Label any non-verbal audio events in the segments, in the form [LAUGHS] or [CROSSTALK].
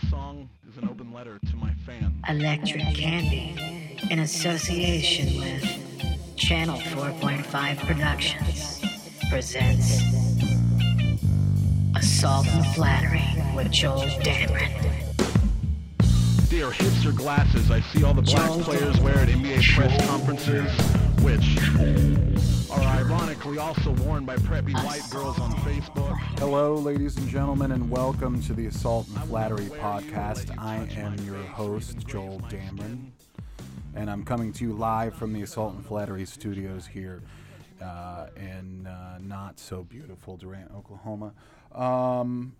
This song is an open letter to my fans. Electric Candy, in association with Channel 4.5 Productions, presents Assault and Flattery with Joel Dameron. They are hipster glasses I see all the black Joel players wear at NBA press conferences, which are ironically also worn by preppy white girls on Facebook. Hello, ladies and gentlemen, and welcome to the Assault and Flattery podcast. I am your host, Joel Dameron, and I'm coming to you live from the Assault and Flattery studios here uh, in uh, not so beautiful Durant, Oklahoma. Um,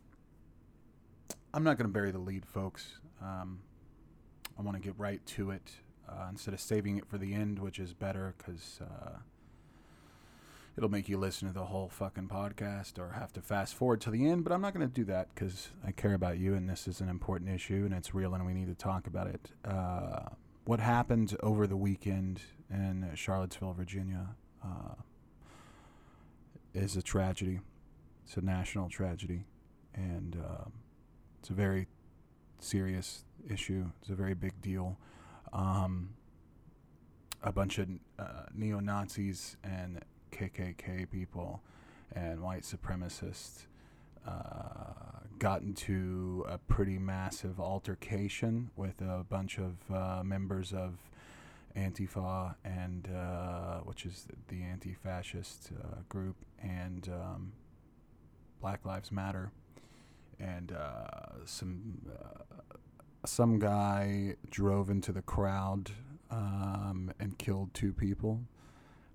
I'm not going to bury the lead, folks. Um, I want to get right to it uh, instead of saving it for the end, which is better because uh, it'll make you listen to the whole fucking podcast or have to fast forward to the end. But I'm not going to do that because I care about you and this is an important issue and it's real and we need to talk about it. Uh, what happened over the weekend in Charlottesville, Virginia, uh, is a tragedy. It's a national tragedy, and um it's a very serious issue. It's a very big deal. Um, a bunch of uh, neo Nazis and KKK people and white supremacists uh, got into a pretty massive altercation with a bunch of uh, members of Antifa and uh, which is the anti-fascist uh, group and um, Black Lives Matter and uh, some uh, some guy drove into the crowd um, and killed two people.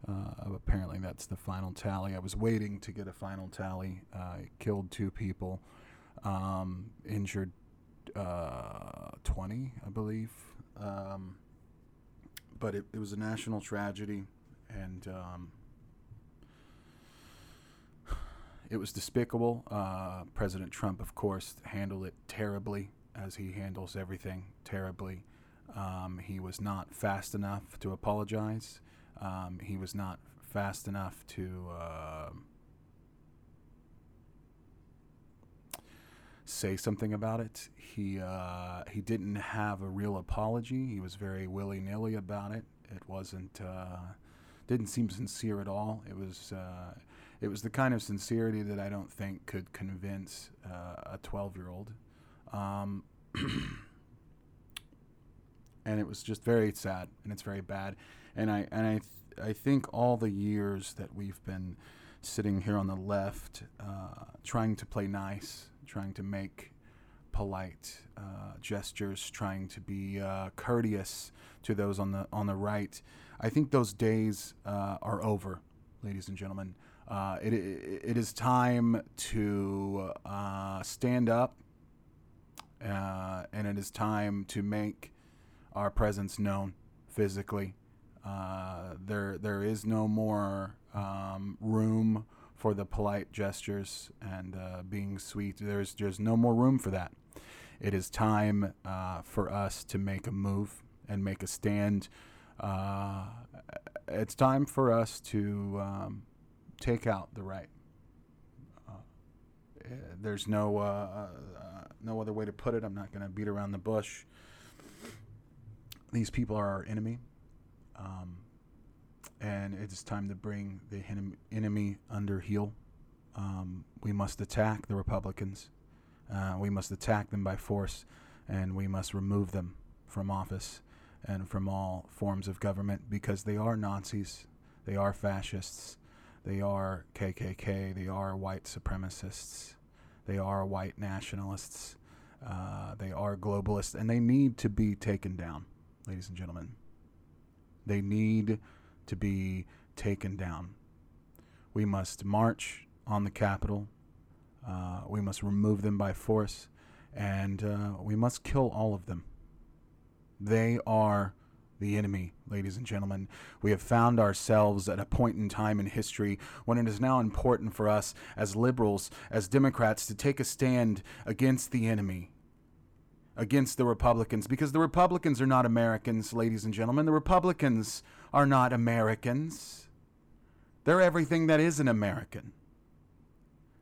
Uh, apparently, that's the final tally. I was waiting to get a final tally. Uh, killed two people, um, injured uh, 20, I believe. Um, but it, it was a national tragedy, and um, it was despicable. Uh, President Trump, of course, handled it terribly, as he handles everything terribly. Um, he was not fast enough to apologize. Um, he was not fast enough to uh, say something about it. He uh, he didn't have a real apology. He was very willy nilly about it. It wasn't uh, didn't seem sincere at all. It was uh, it was the kind of sincerity that I don't think could convince uh, a twelve year old. Um, [CLEARS THROAT] and it was just very sad and it's very bad. And I and I th- I think all the years that we've been sitting here on the left, uh, trying to play nice, trying to make polite uh, gestures, trying to be uh, courteous to those on the on the right. I think those days uh, are over, ladies and gentlemen. Uh, it, it, it is time to uh, stand up, and it is time to make our presence known physically. Uh, there, there is no more um, room for the polite gestures and uh, being sweet. There's, there's no more room for that. It is time uh, for us to make a move and make a stand. Uh, it's time for us to um, take out the right. Eh, there's no no other way to put it. I'm not going to beat around the bush. These people are our enemy, um, and it is time to bring the enem- enemy under heel. Um, we must attack the Republicans. Uh, we must attack them by force, and we must remove them from office and from all forms of government because they are Nazis, they are fascists, they are KKK, they are white supremacists, they are white nationalists, uh, they are globalists, and they need to be taken down, ladies and gentlemen. They need to be taken down. We must march on the Capitol. Uh, we must remove them by force, and uh, we must kill all of them. They are the enemy, ladies and gentlemen. We have found ourselves at a point in time in history when it is now important for us as liberals, as Democrats, to take a stand against the enemy, against the Republicans, because the Republicans are not Americans, ladies and gentlemen. The Republicans are not Americans. They're everything that is an American.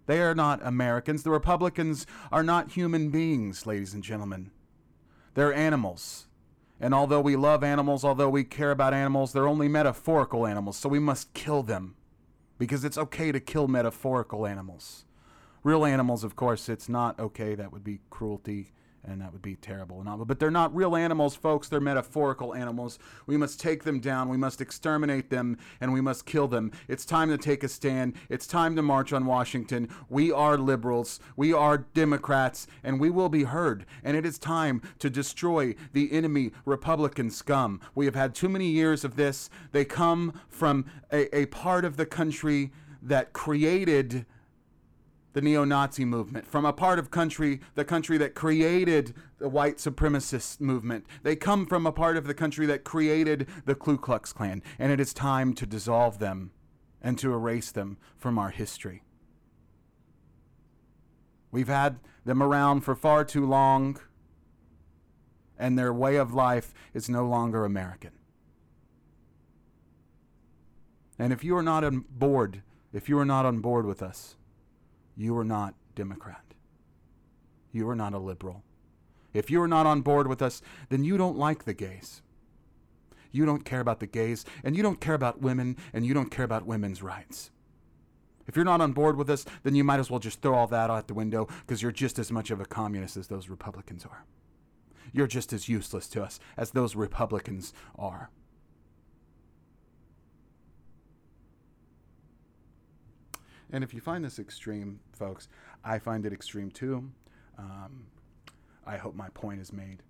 They are not Americans. The Republicans are not human beings, ladies and gentlemen. They're animals. And although we love animals, although we care about animals, they're only metaphorical animals, so we must kill them. Because it's okay to kill metaphorical animals. Real animals, of course, it's not okay. That would be cruelty and that would be terrible. But they're not real animals, folks. They're metaphorical animals. We must take them down. We must exterminate them, and we must kill them. It's time to take a stand. It's time to march on Washington. We are liberals. We are Democrats, and we will be heard. And it is time to destroy the enemy Republican scum. We have had too many years of this. They come from a, a part of the country that created the neo-Nazi movement, from a part of country, the country that created the white supremacist movement. They come from a part of the country that created the Ku Klux Klan, and it is time to dissolve them and to erase them from our history. We've had them around for far too long, and their way of life is no longer American. And if you are not on board, if you are not on board with us, you are not Democrat. You are not a liberal. If you are not on board with us, then you don't like the gays. You don't care about the gays, and you don't care about women, and you don't care about women's rights. If you're not on board with us, then you might as well just throw all that out the window because you're just as much of a communist as those Republicans are. You're just as useless to us as those Republicans are. And if you find this extreme, folks, I find it extreme too. Um, I hope my point is made.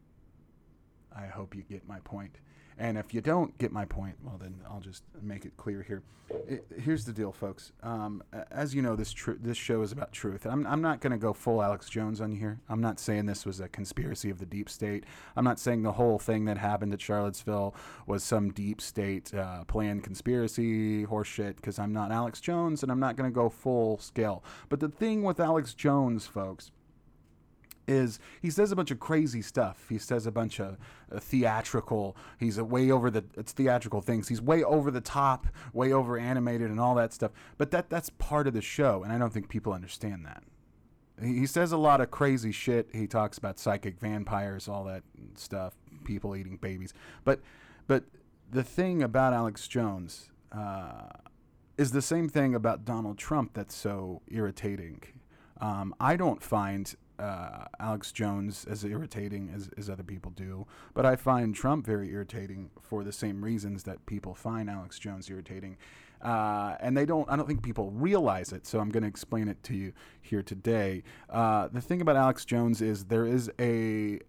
I hope you get my point. And if you don't get my point, well, then I'll just make it clear here. It, here's the deal, folks. Um, as you know, this tr- this show is about truth. I'm, I'm not going to go full Alex Jones on you here. I'm not saying this was a conspiracy of the deep state. I'm not saying the whole thing that happened at Charlottesville was some deep state uh, planned conspiracy horseshit, because I'm not Alex Jones and I'm not going to go full scale. But the thing with Alex Jones, folks, is he says a bunch of crazy stuff. He says a bunch of uh, theatrical. He's a way over the it's theatrical things. He's way over the top, way over animated, and all that stuff. But that that's part of the show, and I don't think people understand that. He, he says a lot of crazy shit. He talks about psychic vampires, all that stuff, people eating babies. But but the thing about Alex Jones uh, is the same thing about Donald Trump that's so irritating. Um, I don't find uh, Alex Jones as irritating as, as other people do, but I find Trump very irritating for the same reasons that people find Alex Jones irritating. Uh, and they don't, I don't think people realize it, so I'm going to explain it to you here today. Uh, the thing about Alex Jones is there is a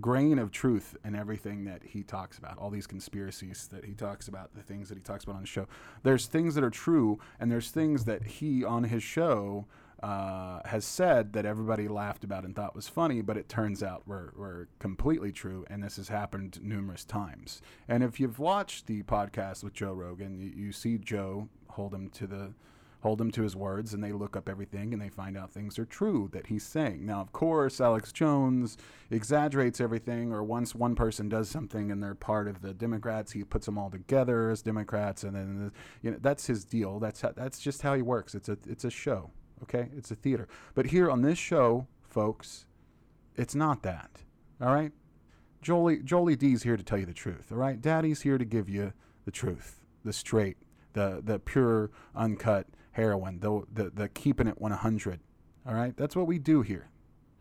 grain of truth in everything that he talks about, all these conspiracies that he talks about, the things that he talks about on the show. There's things that are true, and there's things that he on his show uh, has said that everybody laughed about and thought was funny, but it turns out were, were completely true, and this has happened numerous times. And if you've watched the podcast with Joe Rogan, you, you see Joe hold him to the hold him to his words, and they look up everything and they find out things are true that he's saying. Now, of course, Alex Jones exaggerates everything, or once one person does something and they're part of the Democrats, he puts them all together as Democrats, and then you know that's his deal. That's how, that's just how he works. It's a it's a show. Okay, it's a theater. But here on this show, folks, it's not that. All right, Jolie Jolie D's here to tell you the truth. All right, Daddy's here to give you the truth, the straight, the the pure, uncut heroin, the the, the keeping it 100. All right, that's what we do here.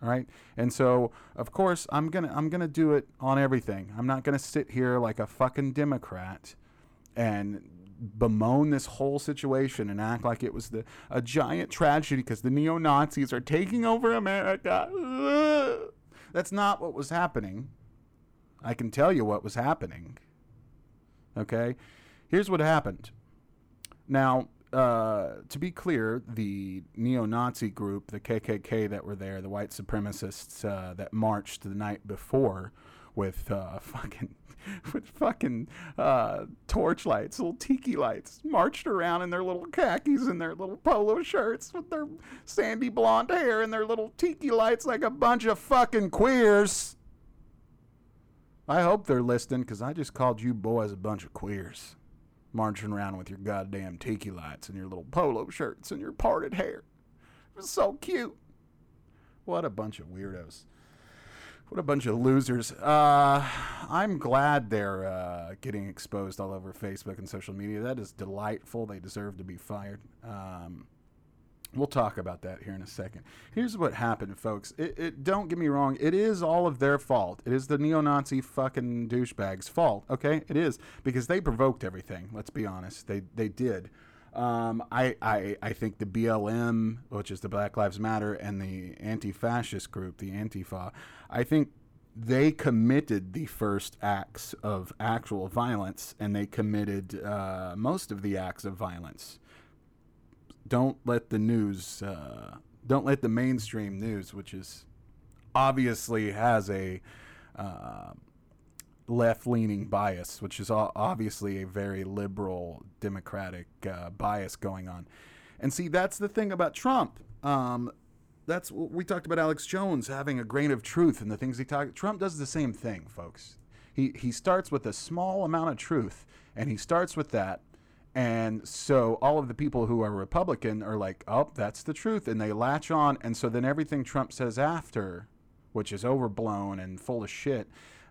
All right, and so of course I'm gonna I'm gonna do it on everything. I'm not gonna sit here like a fucking Democrat and bemoan this whole situation and act like it was the a giant tragedy because the neo Nazis are taking over America. That's not what was happening. I can tell you what was happening. Okay, here's what happened. Now, uh, to be clear, the neo-Nazi group, the KKK that were there, the white supremacists uh, that marched the night before with uh, fucking [LAUGHS] with fucking uh, torch lights, little tiki lights, marched around in their little khakis and their little polo shirts with their sandy blonde hair and their little tiki lights like a bunch of fucking queers. I hope they're listening because I just called you boys a bunch of queers. marching around with your goddamn tiki lights and your little polo shirts and your parted hair. It was so cute. What a bunch of weirdos. What a bunch of losers. Uh, I'm glad they're uh, getting exposed all over Facebook and social media. That is delightful. They deserve to be fired. Um, We'll talk about that here in a second. Here's what happened, folks. It, it, don't get me wrong. It is all of their fault. It is the neo-Nazi fucking douchebags' fault. Okay, it is because they provoked everything. Let's be honest. They they did. Um, I, I I think the BLM, which is the Black Lives Matter, and the anti-fascist group, the Antifa, I think they committed the first acts of actual violence, and they committed uh, most of the acts of violence. Don't let the news, uh, don't let the mainstream news, which is obviously has a uh, left-leaning bias, which is obviously a very liberal democratic uh, bias going on. And see, that's the thing about Trump. Um, that's we talked about Alex Jones having a grain of truth in the things he talked. Trump does the same thing, folks. He he starts with a small amount of truth, and he starts with that, and so all of the people who are Republican are like, oh, that's the truth. And they latch on. And so then everything Trump says after, which is overblown and full of shit,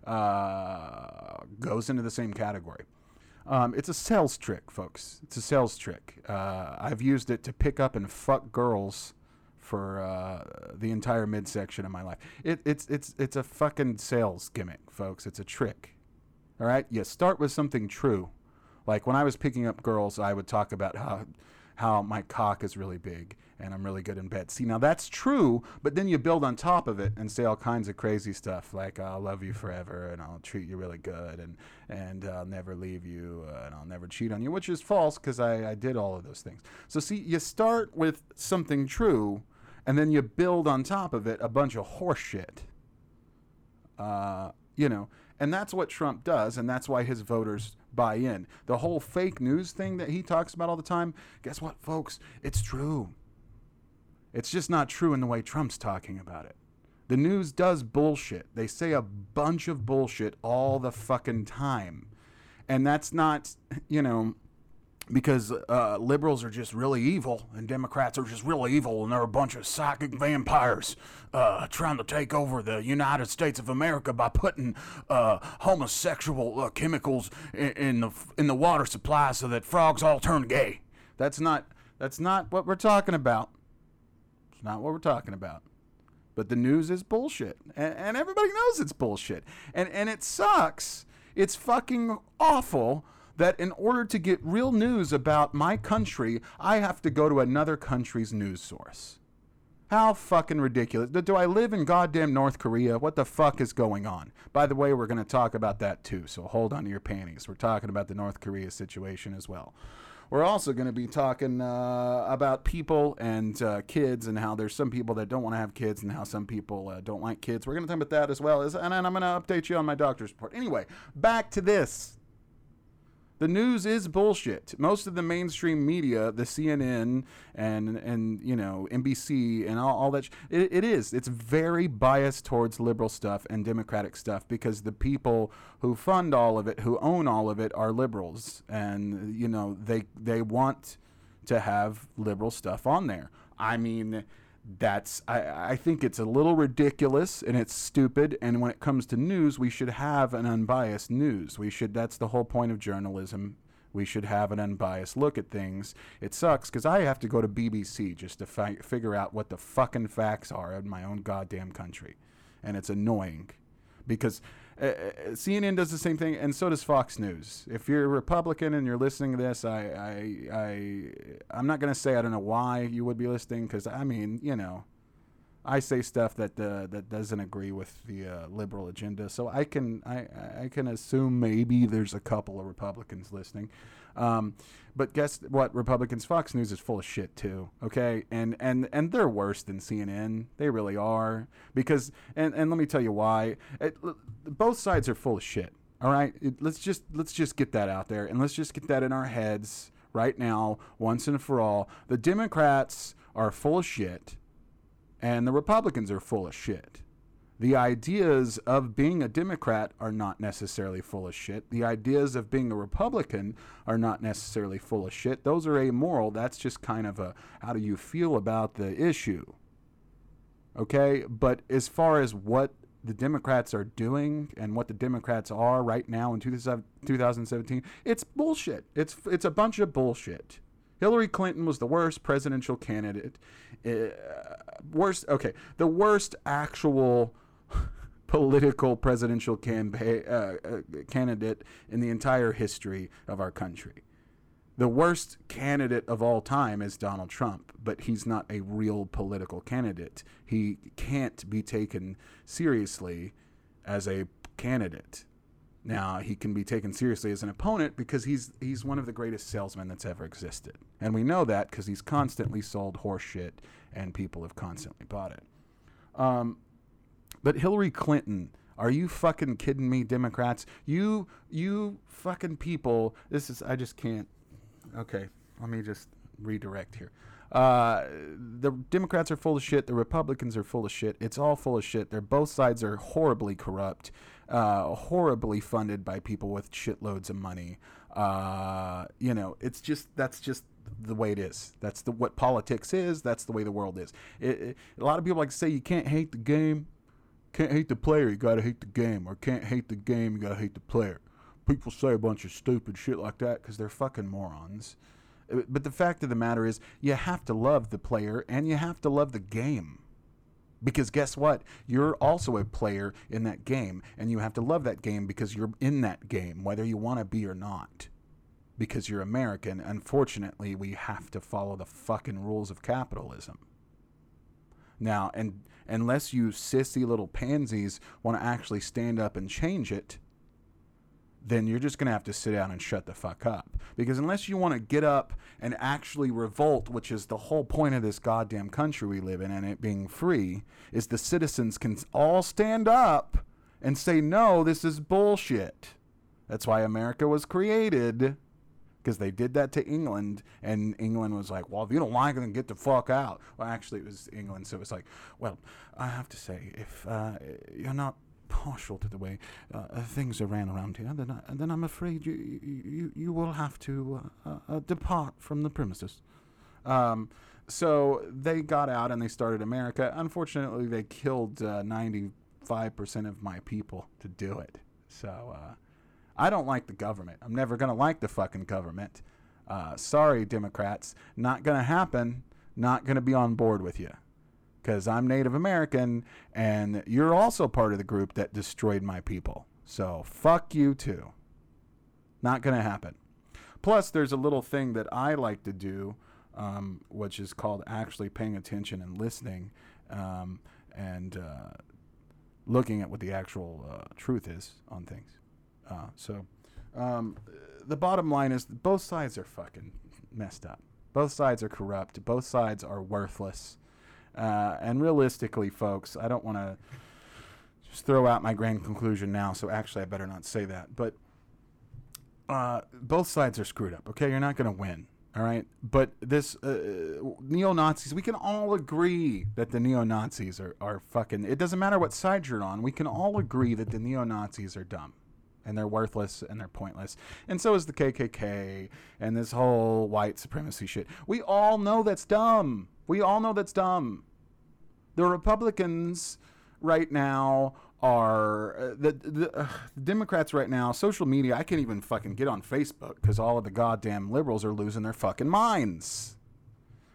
uh, goes into the same category. Um, it's a sales trick, folks. It's a sales trick. Uh, I've used it to pick up and fuck girls for uh, the entire midsection of my life. It, it's it's it's a fucking sales gimmick, folks. It's a trick. All right, you start with something true like when I was picking up girls, I would talk about how how my cock is really big and I'm really good in bed. See, now that's true, but then you build on top of it and say all kinds of crazy stuff like I'll love you forever and I'll treat you really good and and I'll never leave you and I'll never cheat on you, which is false because I, I did all of those things. So see, you start with something true and then you build on top of it a bunch of horseshit. Uh, you know, and that's what Trump does, and that's why his voters buy in. The whole fake news thing that he talks about all the time, guess what, folks? It's true. It's just not true in the way Trump's talking about it. The news does bullshit. They say a bunch of bullshit all the fucking time. And that's not, you know, because uh, liberals are just really evil and Democrats are just really evil and they're a bunch of psychic vampires uh, trying to take over the United States of America by putting uh, homosexual uh, chemicals in, in, the in the water supply so that frogs all turn gay. That's not that's not what we're talking about. It's not what we're talking about. But the news is bullshit, and, and everybody knows it's bullshit, and and it sucks. It's fucking awful that in order to get real news about my country, I have to go to another country's news source. How fucking ridiculous. Do I live in goddamn North Korea? What the fuck is going on? By the way, we're going to talk about that too, so hold on to your panties. We're talking about the North Korea situation as well. We're also going to be talking uh, about people and uh, kids and how there's some people that don't want to have kids and how some people uh, don't like kids. We're going to talk about that as well. As, and, and I'm going to update you on my doctor's report. Anyway, back to this. The news is bullshit. Most of the mainstream media, the CNN and and you know NBC and all, all that, sh- it, it is. It's very biased towards liberal stuff and democratic stuff because the people who fund all of it, who own all of it, are liberals, and you know they they want to have liberal stuff on there. I mean that's I, I think it's a little ridiculous and it's stupid. And when it comes to news we should have an unbiased news. We should that's the whole point of journalism. We should have an unbiased look at things. It sucks because i have to go to bbc just to fi- figure out what the fucking facts are in my own goddamn country. And it's annoying because uh, uh CNN does the same thing, and so does Fox News. If you're a Republican and you're listening to this, I, I, I I'm not going to say I don't know why you would be listening, because I mean, you know, I say stuff that uh, that doesn't agree with the uh, liberal agenda, so I can I, I can assume maybe there's a couple of Republicans listening. Um, but guess what? Republicans, Fox News is full of shit too. Okay, and and and they're worse than CNN. They really are. Because and and let me tell you why. It, both sides are full of shit. All right, it, let's just let's just get that out there, and let's just get that in our heads right now, once and for all. The Democrats are full of shit, and the Republicans are full of shit. The ideas of being a Democrat are not necessarily full of shit. The ideas of being a Republican are not necessarily full of shit. Those are amoral. That's just kind of a how do you feel about the issue? Okay? But as far as what the Democrats are doing and what the Democrats are right now in 2017, it's bullshit. It's it's a bunch of bullshit. Hillary Clinton was the worst presidential candidate. Uh, worst, okay, the worst actual political presidential campaign uh, uh, candidate in the entire history of our country. The worst candidate of all time is Donald Trump, but he's not a real political candidate. He can't be taken seriously as a candidate. Now he can be taken seriously as an opponent because he's he's one of the greatest salesmen that's ever existed, and we know that because he's constantly sold horseshit, and people have constantly bought it. Um, but Hillary Clinton, are you fucking kidding me, Democrats? You you fucking people. This is I just can't. Okay, let me just redirect here. Uh, the Democrats are full of shit. The Republicans are full of shit. It's all full of shit. They're both sides are horribly corrupt, uh, horribly funded by people with shitloads of money. Uh, you know, it's just that's just the way it is. That's the what politics is. That's the way the world is. It, it, a lot of people like to say you can't hate the game, can't hate the player. You gotta hate the game, or can't hate the game. You gotta hate the player. People say a bunch of stupid shit like that because they're fucking morons. Uh, but the fact of the matter is, you have to love the player and you have to love the game. Because guess what? You're also a player in that game, and you have to love that game because you're in that game, whether you want to be or not. Because you're American, unfortunately, we have to follow the fucking rules of capitalism. Now, and unless you sissy little pansies want to actually stand up and change it, then you're just going to have to sit down and shut the fuck up. Because unless you want to get up and actually revolt, which is the whole point of this goddamn country we live in and it being free, is the citizens can all stand up and say, no, this is bullshit. That's why America was created. Because they did that to England, and England was like, "Well, if you don't like it, then get the fuck out." Well, actually, it was England, so it was like, "Well, I have to say, if uh, you're not partial to the way uh, uh, things are ran around here, then, I, then I'm afraid you, you, you will have to uh, uh, uh, depart from the premises. Um, so they got out and they started America. Unfortunately, they killed 95% of my people to do it. So I don't like the government. I'm never going to like the fucking government. sorry, Democrats. Not going to happen. Not going to be on board with you because I'm Native American and you're also part of the group that destroyed my people. So fuck you too. Not going to happen. Plus, there's a little thing that I like to do, um, which is called actually paying attention and listening um, and uh, looking at what the actual uh, truth is on things. Uh, so, um, the bottom line is both sides are fucking messed up. Both sides are corrupt. Both sides are worthless. Uh, and realistically, folks, I don't want to just throw out my grand conclusion now, so actually, I better not say that. But uh, both sides are screwed up, okay? You're not going to win. All right, but this uh, neo Nazis, we can all agree that the neo Nazis are, are fucking. It doesn't matter what side you're on. We can all agree that the neo Nazis are dumb and they're worthless and they're pointless. And so is the KKK and this whole white supremacy shit. We all know that's dumb. We all know that's dumb. The Republicans right now are uh, the, the, uh, the, Democrats right now, social media, I can't even fucking get on Facebook because all of the goddamn liberals are losing their fucking minds.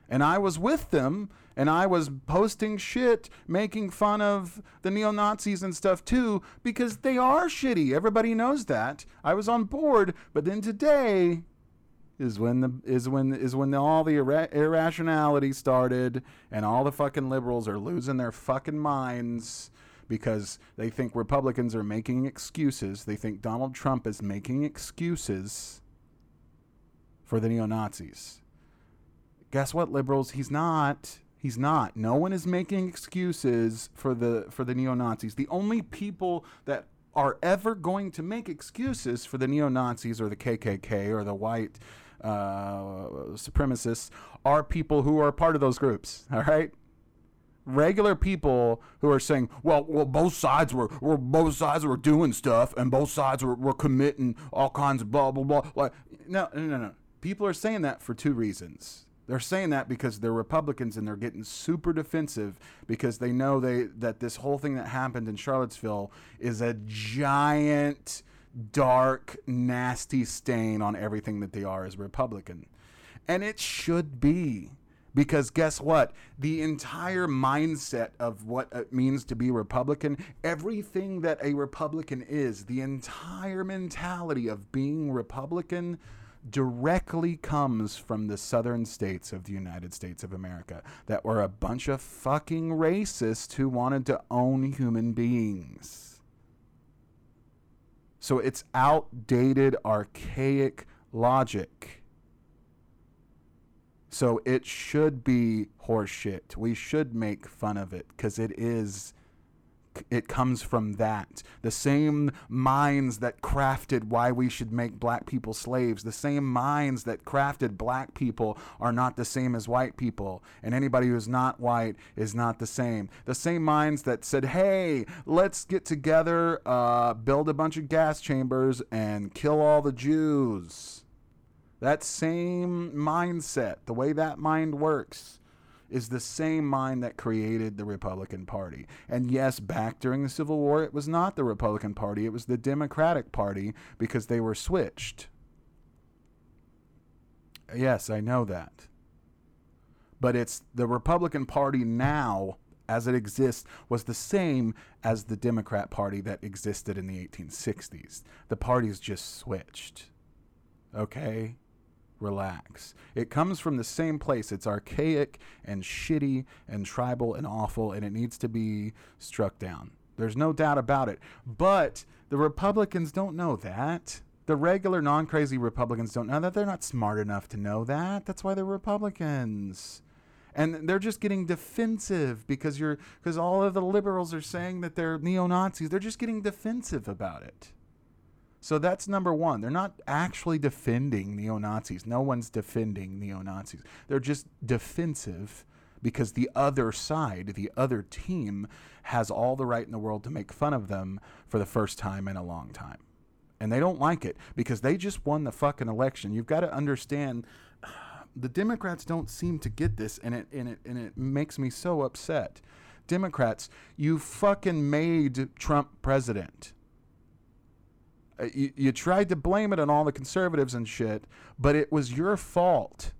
And I was with them and I was posting shit, making fun of the neo Nazis and stuff too, because they are shitty. Everybody knows that. I was on board, but then today, is when the is when is when the, all the irra- irrationality started and all the fucking liberals are losing their fucking minds because they think Republicans are making excuses. They think Donald Trump is making excuses for the neo Nazis. Guess what, liberals? He's not. He's not. No one is making excuses for the for the neo Nazis. The only people that are ever going to make excuses for the neo Nazis or the KKK or the white uh, supremacists are people who are part of those groups. All right, regular people who are saying, well, well, both sides were, were both sides were doing stuff and both sides were, were committing all kinds of blah blah blah. Like, no, no, no, no. People are saying that for two reasons. They're saying that because they're Republicans and they're getting super defensive because they know they that this whole thing that happened in Charlottesville is a giant, dark, nasty stain on everything that they are as Republican. And it should be. Because guess what? The entire mindset of what it means to be Republican, everything that a Republican is, the entire mentality of being Republican directly comes from the southern states of the United States of America that were a bunch of fucking racists who wanted to own human beings. So it's outdated, archaic logic. So it should be horseshit. We should make fun of it because it is it comes from that. The same minds that crafted why we should make black people slaves, the same minds that crafted black people are not the same as white people. And anybody who's not white is not the same. The same minds that said, hey, let's get together, uh, build a bunch of gas chambers, and kill all the Jews. That same mindset, the way that mind works is the same mind that created the Republican Party. And yes, back during the Civil War, it was not the Republican Party, it was the Democratic Party because they were switched. Yes, I know that. But it's the Republican Party now, as it exists, was the same as the Democrat Party that existed in the 1860s. The parties just switched. Okay? Relax. It comes from the same place. It's archaic and shitty and tribal and awful, and it needs to be struck down. There's no doubt about it. But the Republicans don't know that. The regular non crazy Republicans don't know that. They're not smart enough to know that. That's why they're Republicans. And they're just getting defensive because you're because all of the liberals are saying that they're neo Nazis. They're just getting defensive about it. So that's number one. They're not actually defending neo Nazis. No one's defending neo Nazis. They're just defensive because the other side, the other team, has all the right in the world to make fun of them for the first time in a long time. And they don't like it because they just won the fucking election. You've got to understand [SIGHS] the Democrats don't seem to get this and it and it and it makes me so upset. Democrats, you fucking made Trump president. Uh, you, you tried to blame it on all the conservatives and shit, but it was your fault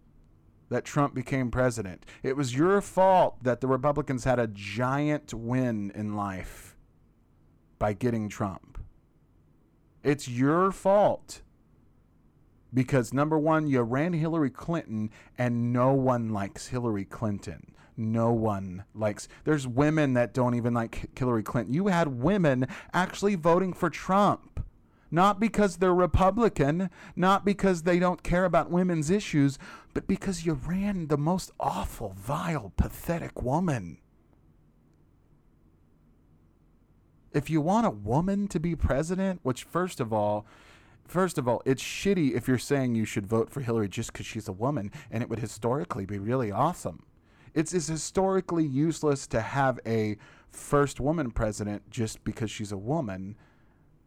that Trump became president. It was your fault that the Republicans had a giant win in life by getting Trump. It's your fault. Because number one, you ran Hillary Clinton, and no one likes Hillary Clinton. No one likes. There's women that don't even like Hillary Clinton. You had women actually voting for Trump not because they're Republican, not because they don't care about women's issues, but because you ran the most awful, vile, pathetic woman. If you want a woman to be president, which first of all, first of all, it's shitty if you're saying you should vote for Hillary just because she's a woman, and it would historically be really awesome. It's, it's historically useless to have a first woman president just because she's a woman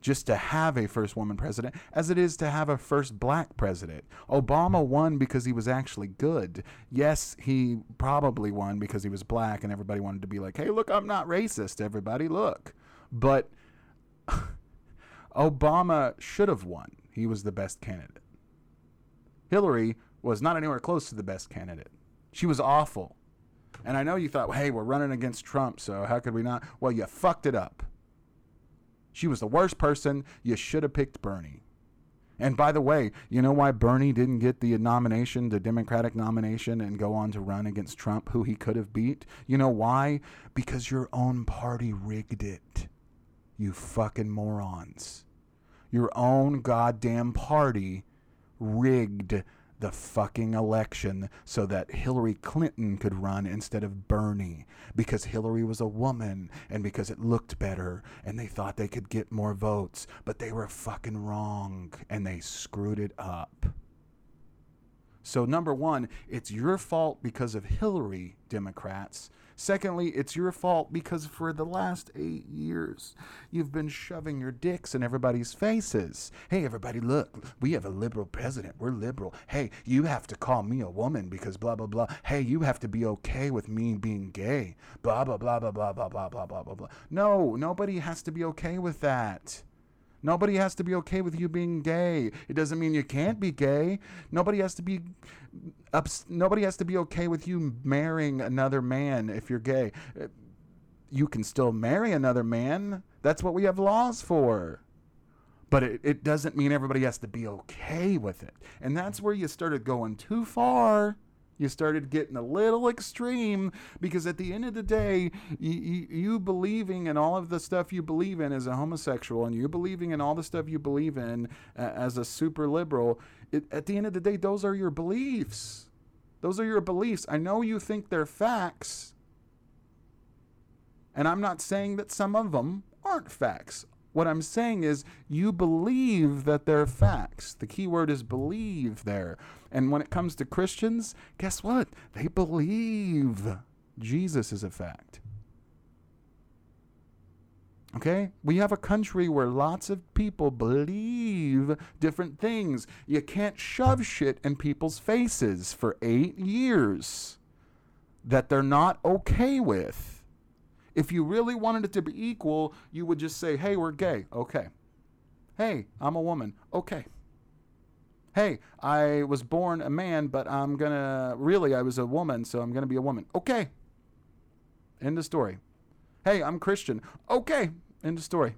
just to have a first woman president as it is to have a first black president. Obama won because he was actually good. Yes, he probably won because he was black and everybody wanted to be like, hey, look, I'm not racist, everybody, look. But [LAUGHS] Obama should have won. He was the best candidate. Hillary was not anywhere close to the best candidate. She was awful. And I know you thought, hey, we're running against Trump, so how could we not? Well, you fucked it up. She was the worst person. You should have picked Bernie. And by the way, you know why Bernie didn't get the nomination, the Democratic nomination, and go on to run against Trump, who he could have beat? You know why? Because your own party rigged it. You fucking morons. Your own goddamn party rigged the fucking election so that Hillary Clinton could run instead of Bernie because Hillary was a woman and because it looked better and they thought they could get more votes, but they were fucking wrong and they screwed it up. So, number one, it's your fault because of Hillary, Democrats. Secondly, it's your fault because for the last eight years, you've been shoving your dicks in everybody's faces. Hey, everybody, look, we have a liberal president. We're liberal. Hey, you have to call me a woman because blah, blah, blah. Hey, you have to be okay with me being gay. Blah, blah, blah, blah, blah, blah, blah, blah, blah, blah. No, nobody has to be okay with that. Nobody has to be okay with you being gay. It doesn't mean you can't be gay. Nobody has to be ups, nobody has to be okay with you marrying another man if you're gay. Uh, You can still marry another man. That's what we have laws for. But it, it doesn't mean everybody has to be okay with it. And that's where you started going too far. You started getting a little extreme because at the end of the day, you, you, you believing in all of the stuff you believe in as a homosexual and you believing in all the stuff you believe in uh, as a super liberal, it, at the end of the day, those are your beliefs. Those are your beliefs. I know you think they're facts. And I'm not saying that some of them aren't facts. What I'm saying is you believe that they're facts. The key word is believe there. And when it comes to Christians, guess what? They believe Jesus is a fact. Okay? We have a country where lots of people believe different things. You can't shove shit in people's faces for eight years that they're not okay with. If you really wanted it to be equal, you would just say, hey, we're gay. Okay. Hey, I'm a woman. Okay. Hey, I was born a man, but I'm going to, really, I was a woman, so I'm going to be a woman. Okay. End of story. Hey, I'm Christian. Okay. End of story.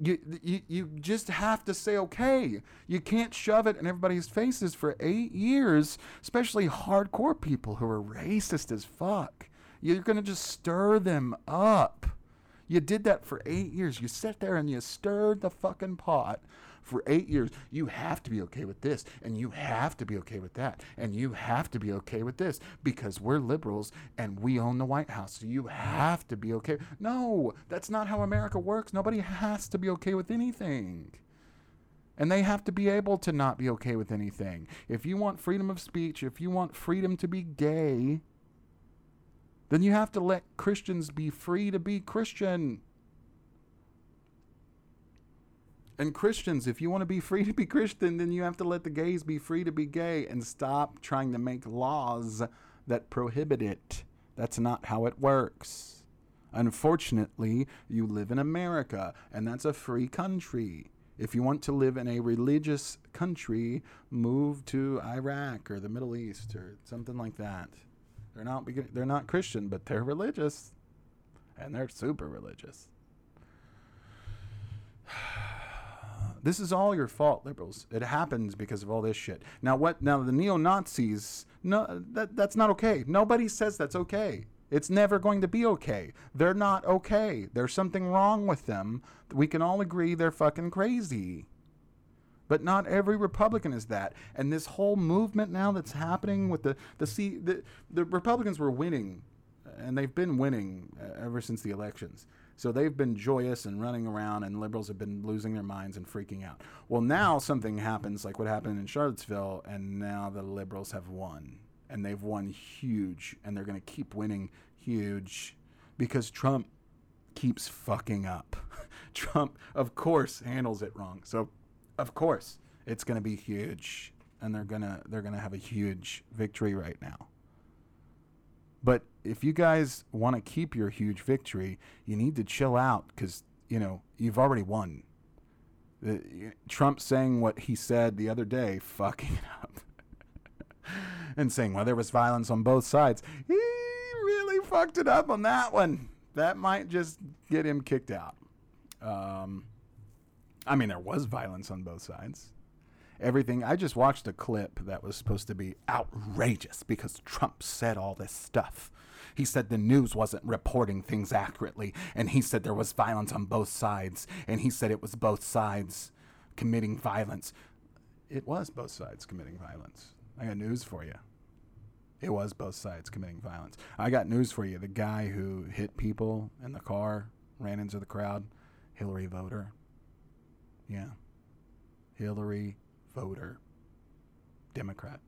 You, you, you just have to say okay. You can't shove it in everybody's faces for eight years, especially hardcore people who are racist as fuck. You're going to just stir them up. You did that for eight years. You sat there and you stirred the fucking pot for eight years. You have to be okay with this, and you have to be okay with that, and you have to be okay with this because we're liberals and we own the White House. So you have to be okay. No, that's not how America works. Nobody has to be okay with anything. And they have to be able to not be okay with anything. If you want freedom of speech, if you want freedom to be gay, then you have to let Christians be free to be Christian. And Christians, if you want to be free to be Christian, then you have to let the gays be free to be gay and stop trying to make laws that prohibit it. That's not how it works. Unfortunately, you live in America, and that's a free country. If you want to live in a religious country, move to Iraq or the Middle East or something like that. They're not they're not Christian, but they're religious, and they're super religious. [SIGHS] This is all your fault, liberals. It happens because of all this shit. Now what? Now the neo Nazis. No, that that's not okay. Nobody says that's okay. It's never going to be okay. They're not okay. There's something wrong with them. We can all agree they're fucking crazy. But not every Republican is that. And this whole movement now that's happening with the the see the, the Republicans were winning, and they've been winning uh, ever since the elections. So they've been joyous and running around, and liberals have been losing their minds and freaking out. Well, now something happens, like what happened in Charlottesville, and now the liberals have won, and they've won huge, and they're going to keep winning huge because Trump keeps fucking up. [LAUGHS] Trump, of course, handles it wrong. So, of course, it's going to be huge, and they're gonna they're gonna have a huge victory right now. But if you guys want to keep your huge victory, you need to chill out because you know you've already won. The, Trump saying what he said the other day, fucking it [LAUGHS] up, and saying well there was violence on both sides. He really fucked it up on that one. That might just get him kicked out. Um, I mean, there was violence on both sides. Everything. I just watched a clip that was supposed to be outrageous because Trump said all this stuff. He said the news wasn't reporting things accurately, and he said there was violence on both sides, and he said it was both sides committing violence. It was both sides committing violence. I got news for you. It was both sides committing violence. I got news for you. The guy who hit people in the car, ran into the crowd, Hillary voter. Yeah. Hillary voter, Democrat.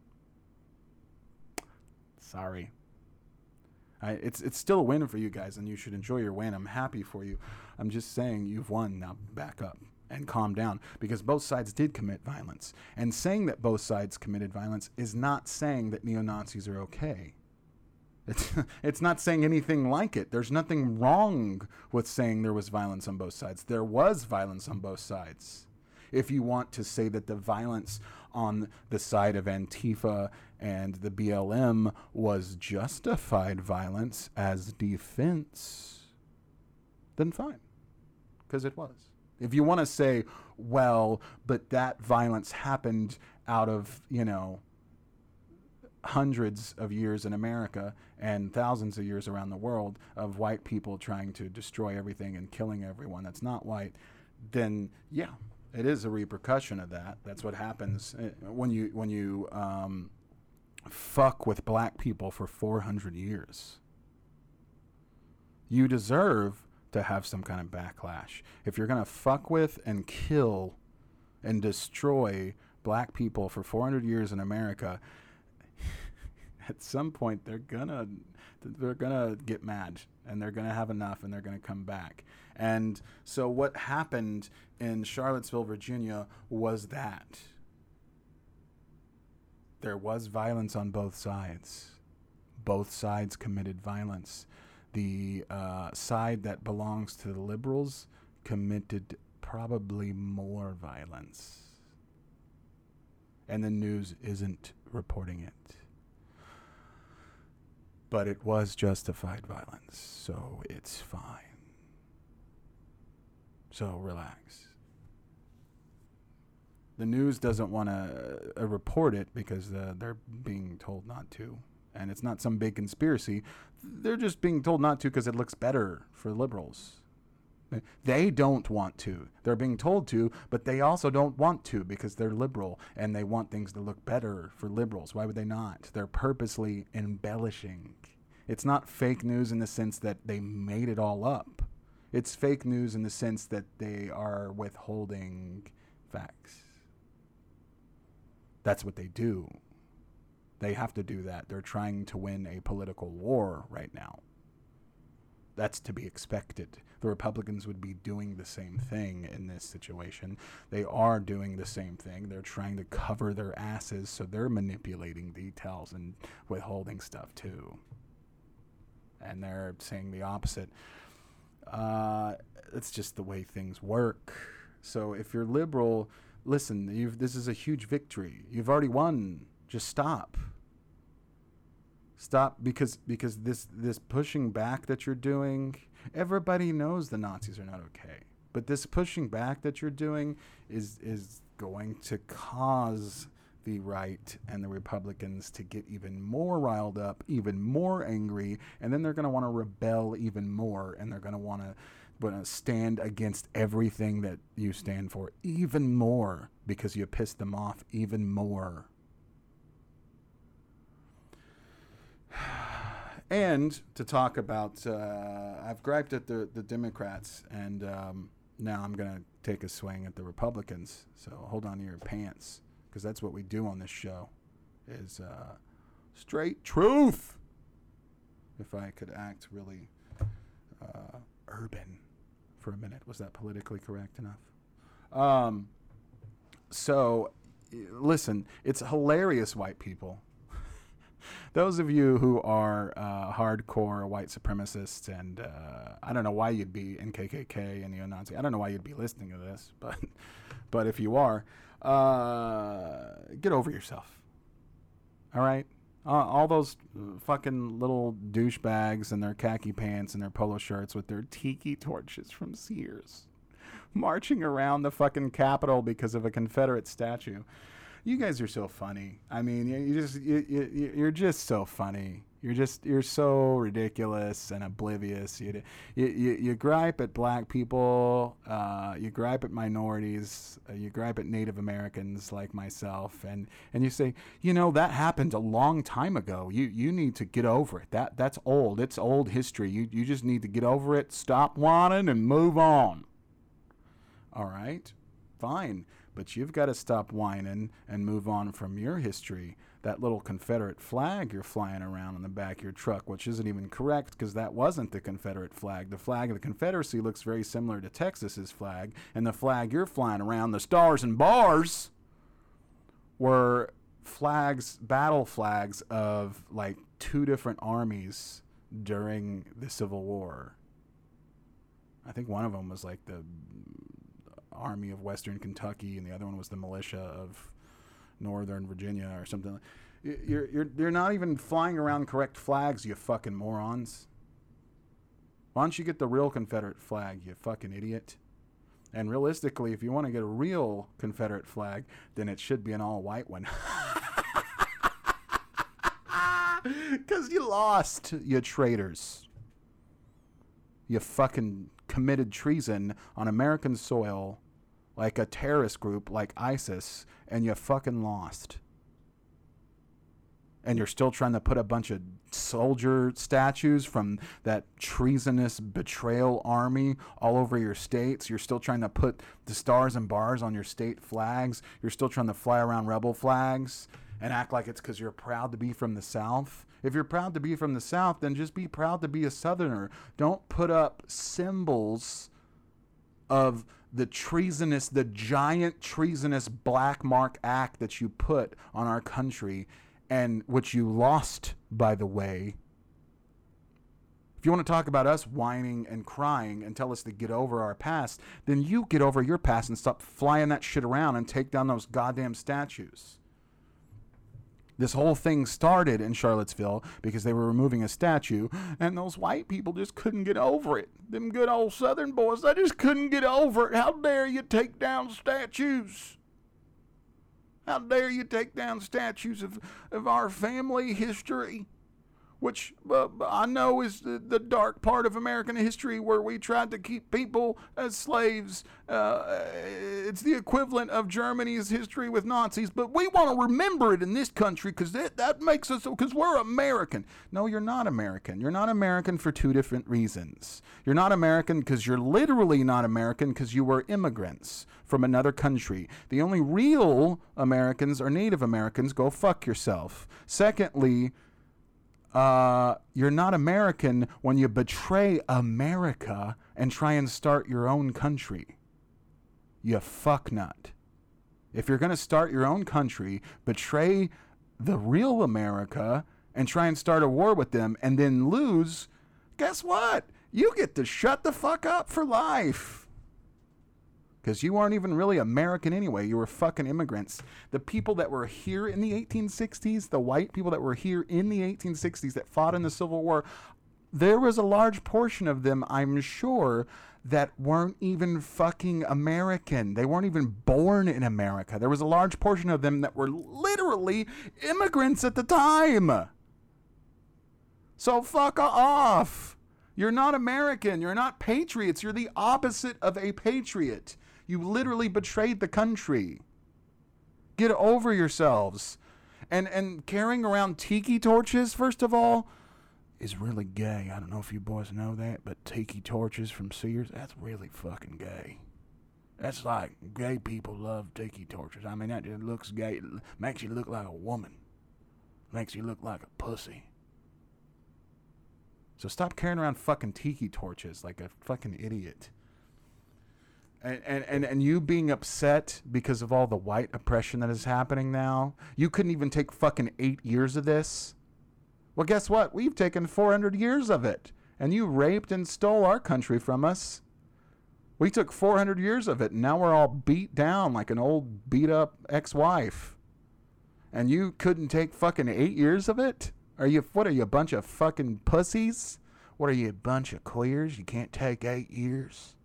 Sorry. I, it's it's still a win for you guys, and you should enjoy your win. I'm happy for you. I'm just saying you've won. Now back up and calm down because both sides did commit violence. And saying that both sides committed violence is not saying that neo Nazis are okay. It's, [LAUGHS] it's not saying anything like it. There's nothing wrong with saying there was violence on both sides. There was violence on both sides. If you want to say that the violence on the side of Antifa and the BLM was justified violence as defense, then fine, because it was. If you want to say, well, but that violence happened out of, you know, hundreds of years in America and thousands of years around the world of white people trying to destroy everything and killing everyone that's not white, then yeah, it is a repercussion of that. That's what happens uh, when you when you um, fuck with black people for 400 years. You deserve to have some kind of backlash. If you're going to fuck with and kill and destroy black people for 400 years in America, at some point they're gonna they're gonna get mad and they're gonna have enough and they're gonna come back. And so what happened in Charlottesville, Virginia, was that there was violence on both sides. Both sides committed violence. The uh, side that belongs to the liberals committed probably more violence. And the news isn't reporting it. But it was justified violence, so it's fine. So relax. The news doesn't want to uh, report it because uh, they're being told not to. And it's not some big conspiracy. They're just being told not to because it looks better for liberals. They don't want to. They're being told to, but they also don't want to because they're liberal and they want things to look better for liberals. Why would they not? They're purposely embellishing. It's not fake news in the sense that they made it all up. It's fake news in the sense that they are withholding facts. That's what they do. They have to do that. They're trying to win a political war right now. That's to be expected. The Republicans would be doing the same thing in this situation. They are doing the same thing. They're trying to cover their asses, so they're manipulating details and withholding stuff too. And they're saying the opposite. Uh, it's just the way things work. So if you're liberal, listen, this is a huge victory. You've already won. Just stop. Stop because because this this pushing back that you're doing, everybody knows the Nazis are not okay. But this pushing back that you're doing is is going to cause the right and the Republicans to get even more riled up, even more angry, and then they're going to want to rebel even more, and they're going to want to going to stand against everything that you stand for even more because you pissed them off even more. And to talk about, uh, I've griped at the, the Democrats, and um, now I'm going to take a swing at the Republicans. So hold on to your pants, because that's what we do on this show, is uh, straight truth. If I could act really uh, urban for a minute, was that politically correct enough? Um, so, listen, it's hilarious, white people [LAUGHS] those of you who are uh, hardcore white supremacists, and uh, I don't know why you'd be in KKK and neo-Nazi. I don't know why you'd be listening to this, [LAUGHS] but but if you are, uh, get over yourself. All right, all those fucking little douchebags in their khaki pants and their polo shirts with their tiki torches from Sears, marching around the fucking Capitol because of a Confederate statue you guys are so funny. I mean, you, just you, you, you're just so funny. You're just you're so ridiculous and oblivious. You you, you, you gripe at black people. Uh, you gripe at minorities. Uh, you gripe at Native Americans like myself, and and you say, you know, that happened a long time ago. You you need to get over it. That that's old. It's old history. You you just need to get over it. Stop whining and move on. All right, fine. But you've got to stop whining and move on from your history. That little Confederate flag you're flying around on the back of your truck, which isn't even correct because that wasn't the Confederate flag. The flag of the Confederacy looks very similar to Texas's flag, and the flag you're flying around, the stars and bars, were flags, battle flags of like two different armies during the Civil War. I think one of them was like the Army of Western Kentucky, and the other one was the militia of Northern Virginia or something. You're you're you're not even flying around correct flags, you fucking morons. Why don't you get the real Confederate flag, you fucking idiot? And realistically, if you want to get a real Confederate flag, then it should be an all white one. [LAUGHS] Because you lost, you traitors. You fucking committed treason on American soil like a terrorist group like ISIS, and you fucking lost. And you're still trying to put a bunch of soldier statues from that treasonous betrayal army all over your states. You're still trying to put the stars and bars on your state flags. You're still trying to fly around rebel flags and act like it's because you're proud to be from the South. If you're proud to be from the South, then just be proud to be a Southerner. Don't put up symbols of the treasonous, the giant treasonous black mark act that you put on our country and which you lost, by the way. If you want to talk about us whining and crying and tell us to get over our past, then you get over your past and stop flying that shit around and take down those goddamn statues. This whole thing started in Charlottesville because they were removing a statue, and those white people just couldn't get over it. Them good old Southern boys, they just couldn't get over it. How dare you take down statues? How dare you take down statues of, of our family history? Which uh, I know is the, the, dark part of American history where we tried to keep people as slaves. Uh, it's the equivalent of Germany's history with Nazis, but we want to remember it in this country because that, that makes us, because we're American. No, you're not American. You're not American for two different reasons. You're not American because you're literally not American because you were immigrants from another country. The only real Americans are Native Americans. Go fuck yourself. Secondly, uh, you're not American when you betray America and try and start your own country. You fucknut. If you're going to start your own country, betray the real America and try and start a war with them and then lose, guess what? You get to shut the fuck up for life because you aren't even really American anyway. You were fucking immigrants. The people that were here in the 1860s, the white people that were here in the 1860s that fought in the Civil War, there was a large portion of them, I'm sure, that weren't even fucking American. They weren't even born in America. There was a large portion of them that were literally immigrants at the time. So fuck off. You're not American. You're not patriots. You're the opposite of a patriot. You literally betrayed the country. Get over yourselves. And and carrying around tiki torches, first of all, is really gay. I don't know if you boys know that, but tiki torches from Sears, that's really fucking gay. That's like gay people love tiki torches. I mean, that just looks gay. It makes you look like a woman. Makes you look like a pussy. So stop carrying around fucking tiki torches like a fucking idiot and, and, and, and you being upset because of all the white oppression that is happening now, you couldn't even take fucking eight years of this. Well, guess what? We've taken 400 years of it, and you raped and stole our country from us. We took 400 years of it, and now we're all beat down like an old beat up ex wife. And you couldn't take fucking eight years of it? Are you, what are you, a bunch of fucking pussies? What are you, a bunch of queers? You can't take eight years?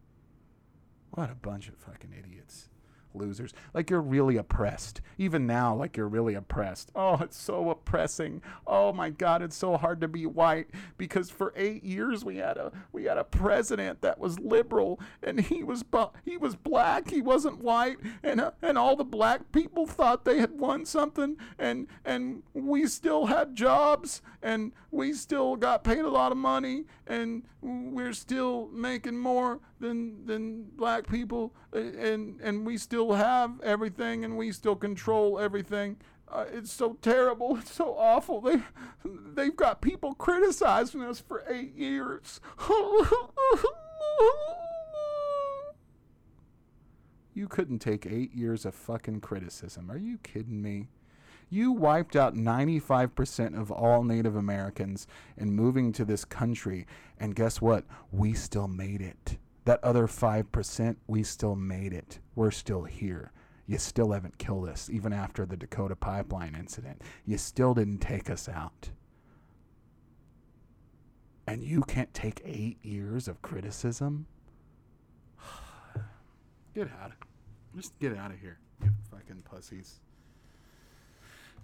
What a bunch of fucking idiots losers. Like you're really oppressed. Even now, like you're really oppressed. Oh, it's so oppressing. Oh my God, it's so hard to be white because for eight years we had a we had a president that was liberal and he was he was black. He wasn't white, and uh, and all the black people thought they had won something, and and we still had jobs, and we still got paid a lot of money, and we're still making more than than black people, and and we still still have everything and we still control everything. Uh, it's so terrible. It's so awful. They, they've got people criticizing us for eight years. [LAUGHS] you couldn't take eight years of fucking criticism. Are you kidding me? You wiped out 95% of all Native Americans in moving to this country. And guess what? We still made it. That other 5%, we still made it. We're still here. You still haven't killed us, even after the Dakota Pipeline incident. You still didn't take us out. And you can't take eight years of criticism? [SIGHS] Get out. Just get out of here, you fucking pussies.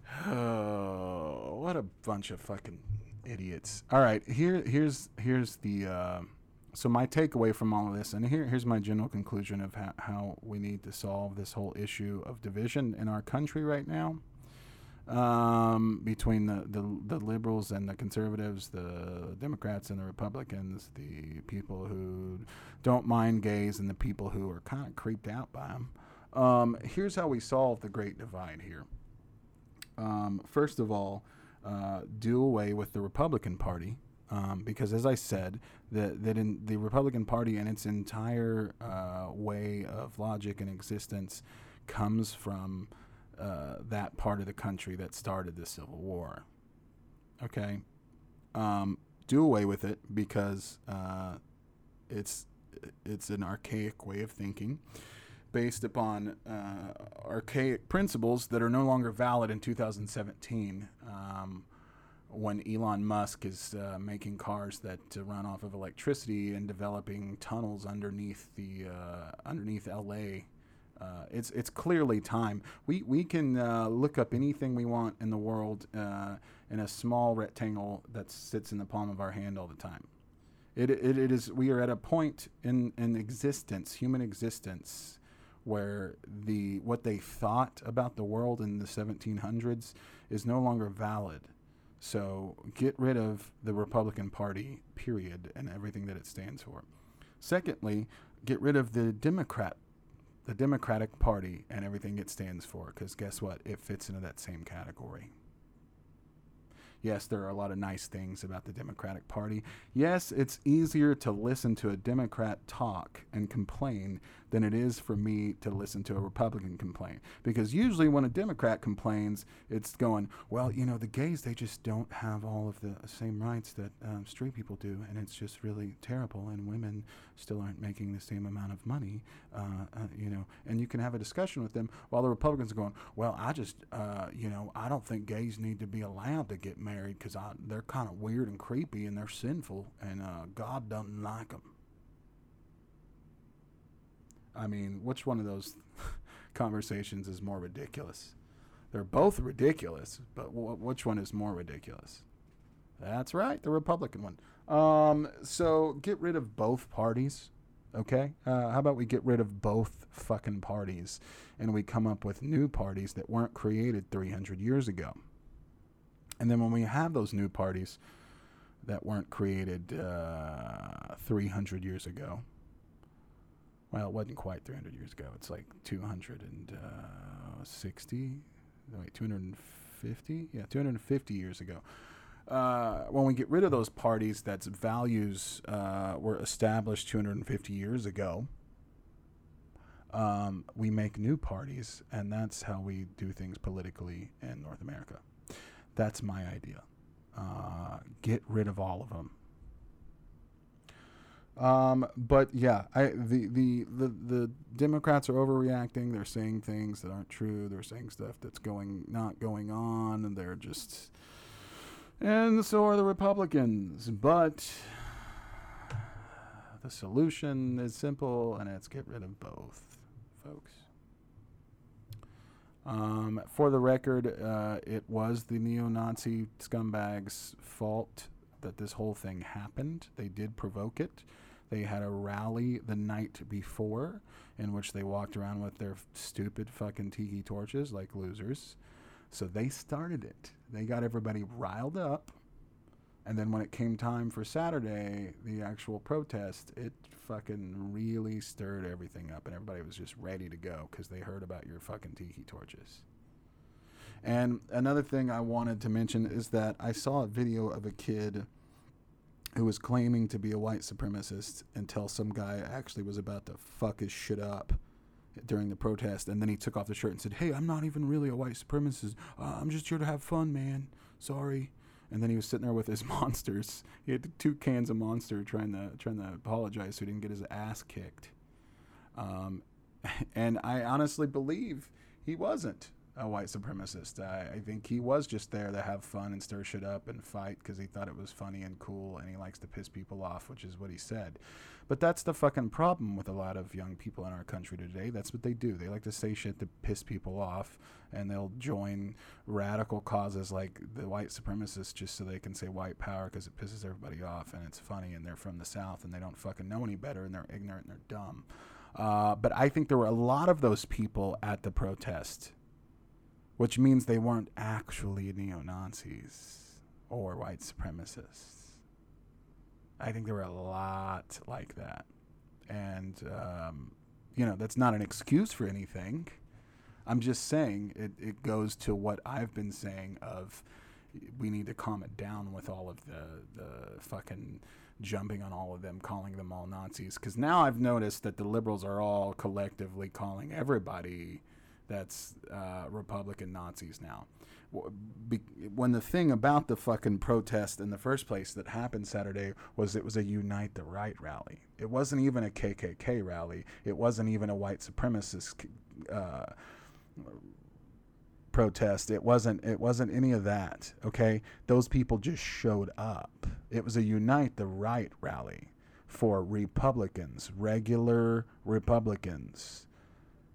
[SIGHS] Oh, what a bunch of fucking idiots. All right, here here's here's the uh, so my takeaway from all of this, and here here's my general conclusion of how, how we need to solve this whole issue of division in our country right now. Um, between the, the the liberals and the conservatives, the Democrats and the Republicans, the people who don't mind gays and the people who are kind of creeped out by them. Um, here's how we solve the great divide here. Um, first of all, uh, do away with the Republican Party. Um, because, as I said, that that in the Republican Party and its entire uh, way of logic and existence comes from uh, that part of the country that started the Civil War. Okay, um, do away with it because uh, it's it's an archaic way of thinking based upon uh, archaic principles that are no longer valid in 2017 um, when Elon Musk is uh, making cars that uh, run off of electricity and developing tunnels underneath the uh, underneath LA. Uh, it's it's clearly time. We we can uh, look up anything we want in the world in a small rectangle that sits in the palm of our hand all the time. It, it, it is we are at a point in, in existence, human existence, where the what they thought about the world in the 1700s is no longer valid. So get rid of the Republican Party, period, and everything that it stands for. Secondly, get rid of the Democrat, the Democratic Party, and everything it stands for, because guess what? It fits into that same category. Yes, there are a lot of nice things about the Democratic Party. Yes, it's easier to listen to a Democrat talk and complain than it is for me to listen to a Republican complain. Because usually when a Democrat complains, it's going, well, you know, the gays, they just don't have all of the same rights that um, straight people do, and it's just really terrible, and women still aren't making the same amount of money, uh, uh, you know, and you can have a discussion with them while the Republicans are going, well, I just, uh, you know, I don't think gays need to be allowed to get married because they're kind of weird and creepy and they're sinful, and uh, God doesn't like them. I mean, which one of those [LAUGHS] conversations is more ridiculous? They're both ridiculous, but w- which one is more ridiculous? That's right, the Republican one. Um, so get rid of both parties, okay? Uh, how about we get rid of both fucking parties and we come up with new parties that weren't created 300 years ago? And then when we have those new parties that weren't created uh, 300 years ago, well, it wasn't quite 300 years ago. It's like 260, wait, 250? Yeah, 250 years ago. Uh, when we get rid of those parties that's values uh, were established 250 years ago, um, we make new parties, and that's how we do things politically in North America. That's my idea. Uh, get rid of all of them um, but yeah, I the, the the the Democrats are overreacting. They're saying things that aren't true. They're saying stuff that's going not going on, and they're just and so are the Republicans. But the solution is simple, and it's get rid of both, folks. Um, for the record, uh, it was the neo-Nazi scumbags' fault that this whole thing happened. They did provoke it. They had a rally the night before in which they walked around with their stupid fucking tiki torches like losers. So they started it. They got everybody riled up And then when it came time for Saturday, the actual protest, it fucking really stirred everything up, and everybody was just ready to go because they heard about your fucking tiki torches. And another thing I wanted to mention is that I saw a video of a kid who was claiming to be a white supremacist until some guy actually was about to fuck his shit up during the protest. And then he took off the shirt and said, Hey, I'm not even really a white supremacist. Uh, I'm just here to have fun, man. Sorry. And then he was sitting there with his [LAUGHS] monsters. He had two cans of monster trying to trying to apologize so he didn't get his ass kicked. Um, [LAUGHS] and I honestly believe he wasn't a white supremacist. I, I, think he was just there to have fun and stir shit up and fight because he thought it was funny and cool and he likes to piss people off, which is what he said. But that's the fucking problem with a lot of young people in our country today. That's what they do. They like to say shit to piss people off and they'll join radical causes like the white supremacists just so they can say white power because it pisses everybody off and it's funny and they're from the South and they don't fucking know any better and they're ignorant and they're dumb. Uh, but I think there were a lot of those people at the protest which means they weren't actually neo Nazis or white supremacists. I think there were a lot like that. And, um, you know, that's not an excuse for anything. I'm just saying it, it goes to what I've been saying of we need to calm it down with all of the, the fucking jumping on all of them, calling them all Nazis. Because now I've noticed that the liberals are all collectively calling everybody that's uh, Republican Nazis now. When the thing about the fucking protest in the first place that happened Saturday was it was a Unite the Right rally. It wasn't even a KKK rally. It wasn't even a white supremacist uh, protest. It wasn't. It wasn't any of that. Okay, those people just showed up. It was a Unite the Right rally for Republicans, regular Republicans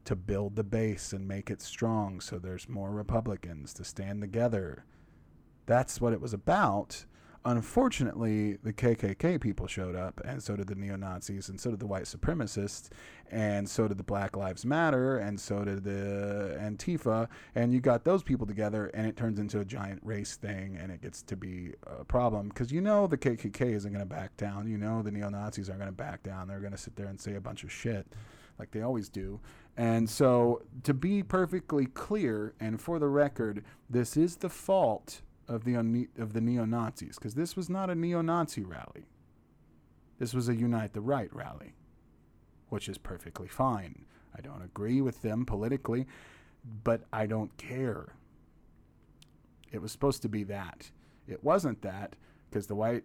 to build the base and make it strong so there's more Republicans to stand together. That's what it was about. Unfortunately, the KKK people showed up, and so did the neo Nazis, and so did the white supremacists, and so did the Black Lives Matter, and so did the Antifa. And you got those people together, and it turns into a giant race thing, and it gets to be a problem because you know the KKK isn't going to back down. You know the neo Nazis aren't going to back down. They're going to sit there and say a bunch of shit like they always do. And so, to be perfectly clear and for the record, this is the fault of the of the neo Nazis because this was not a neo Nazi rally. This was a Unite the Right rally, which is perfectly fine. I don't agree with them politically, but I don't care. It was supposed to be that. It wasn't that because the white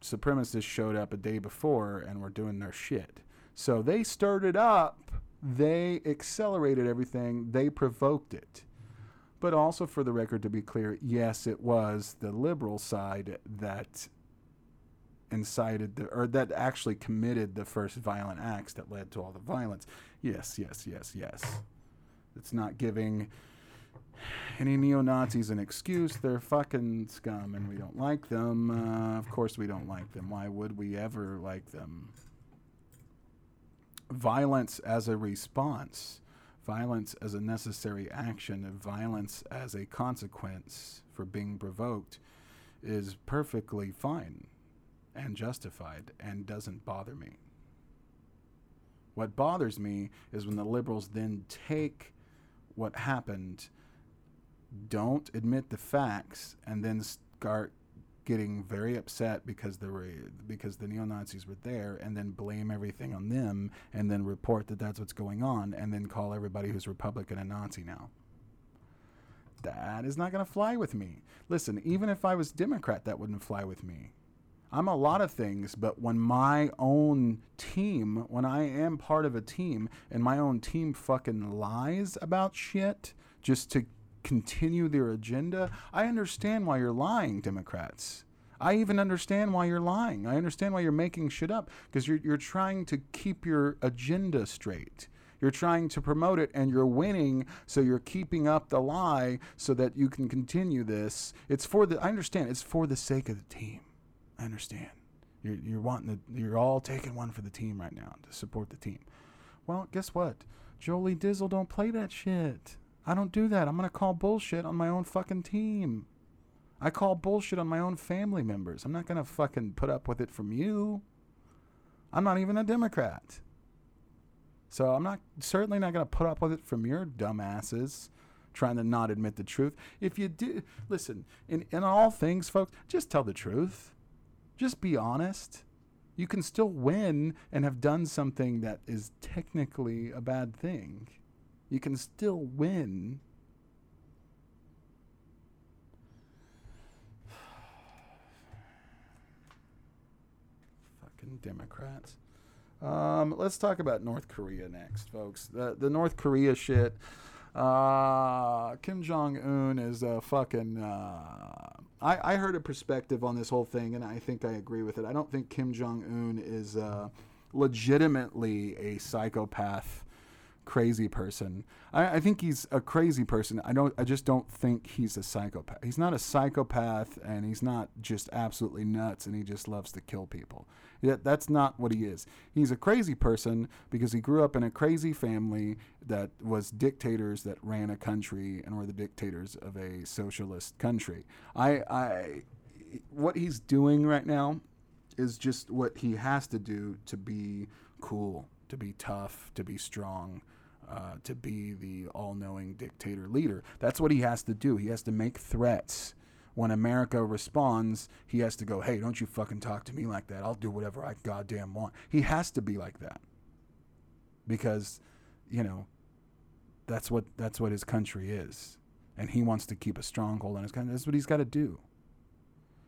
supremacists showed up a day before and were doing their shit. So they stirred it up, they accelerated everything, they provoked it. But also, for the record, to be clear, yes, it was the liberal side that incited the, or that actually committed the first violent acts that led to all the violence. Yes, yes, yes, yes. It's not giving any neo Nazis an excuse. They're fucking scum and we don't like them. Uh, of course, we don't like them. Why would we ever like them? Violence as a response, violence as a necessary action, and violence as a consequence for being provoked is perfectly fine and justified and doesn't bother me. What bothers me is when the liberals then take what happened, don't admit the facts, and then start getting very upset because the because the neo Nazis were there, and then blame everything on them, and then report that that's what's going on, and then call everybody who's Republican a Nazi now. That is not going to fly with me. Listen, even if I was Democrat, that wouldn't fly with me. I'm a lot of things, but when my own team, when I am part of a team, and my own team fucking lies about shit just to continue their agenda. I understand why you're lying, Democrats. I even understand why you're lying. I understand why you're making shit up because you're, you're trying to keep your agenda straight. You're trying to promote it and you're winning, so you're keeping up the lie so that you can continue this. It's for the, I understand, it's for the sake of the team. I understand. You're, you're wanting to, you're all taking one for the team right now to support the team. Well, guess what? Jolie Dizzle don't play that shit. I don't do that. I'm going to call bullshit on my own fucking team. I call bullshit on my own family members. I'm not going to fucking put up with it from you. I'm not even a Democrat. So I'm not certainly not going to put up with it from your dumbasses trying to not admit the truth. If you do, listen, in, in all things, folks, just tell the truth. Just be honest. You can still win and have done something that is technically a bad thing. You can still win. Fucking Democrats. Um, let's talk about North Korea next, folks. The the North Korea shit. Uh, Kim Jong Un is a fucking. Uh, I I heard a perspective on this whole thing, and I think I agree with it. I don't think Kim Jong Un is uh, legitimately a psychopath, crazy person. I, I think he's a crazy person. I don't. I just don't think he's a psychopath. He's not a psychopath, and he's not just absolutely nuts, and he just loves to kill people. Yeah, that's not what he is. He's a crazy person because he grew up in a crazy family that was dictators that ran a country and were the dictators of a socialist country. I, I, what he's doing right now is just what he has to do to be cool, to be tough, to be strong. Uh, to be the all knowing dictator leader. That's what he has to do. He has to make threats when America responds, he has to go, hey, don't you fucking talk to me like that. I'll do whatever I goddamn want. He has to be like that. Because, you know, that's what that's what his country is. And he wants to keep a stronghold on his country. That's what he's got to do.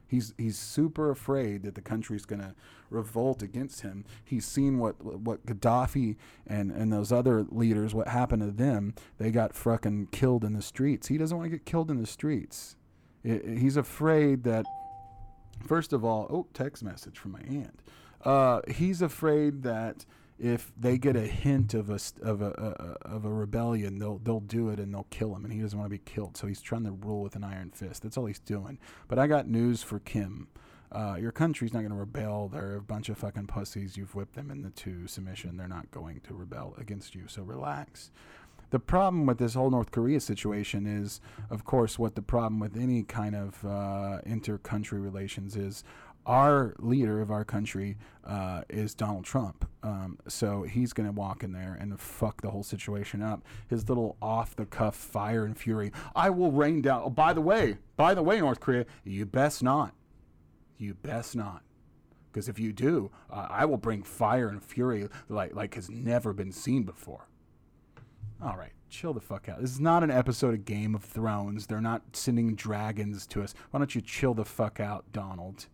He's he's super afraid that the country's going to revolt against him. He's seen what what Gaddafi and and those other leaders what happened to them. They got fucking killed in the streets. He doesn't want to get killed in the streets he's afraid that, first of all, oh, text message from my aunt. Uh, he's afraid that if they get a hint of a of a, of a rebellion, they'll they'll do it and they'll kill him, and he doesn't want to be killed. So he's trying to rule with an iron fist. That's all he's doing. But I got news for Kim. Uh, your country's not going to rebel. They're a bunch of fucking pussies. You've whipped them into submission. They're not going to rebel against you. So relax. The problem with this whole North Korea situation is, of course, what the problem with any kind of uh, inter-country relations is. Our leader of our country uh, is Donald Trump. Um, so he's going to walk in there and fuck the whole situation up. His little off the cuff fire and fury. I will rain down. Oh, by the way, by the way, North Korea, you best not. You best not because if you do, uh, I will bring fire and fury like like has never been seen before. All right, chill the fuck out. This is not an episode of Game of Thrones. They're not sending dragons to us. Why don't you chill the fuck out, Donald?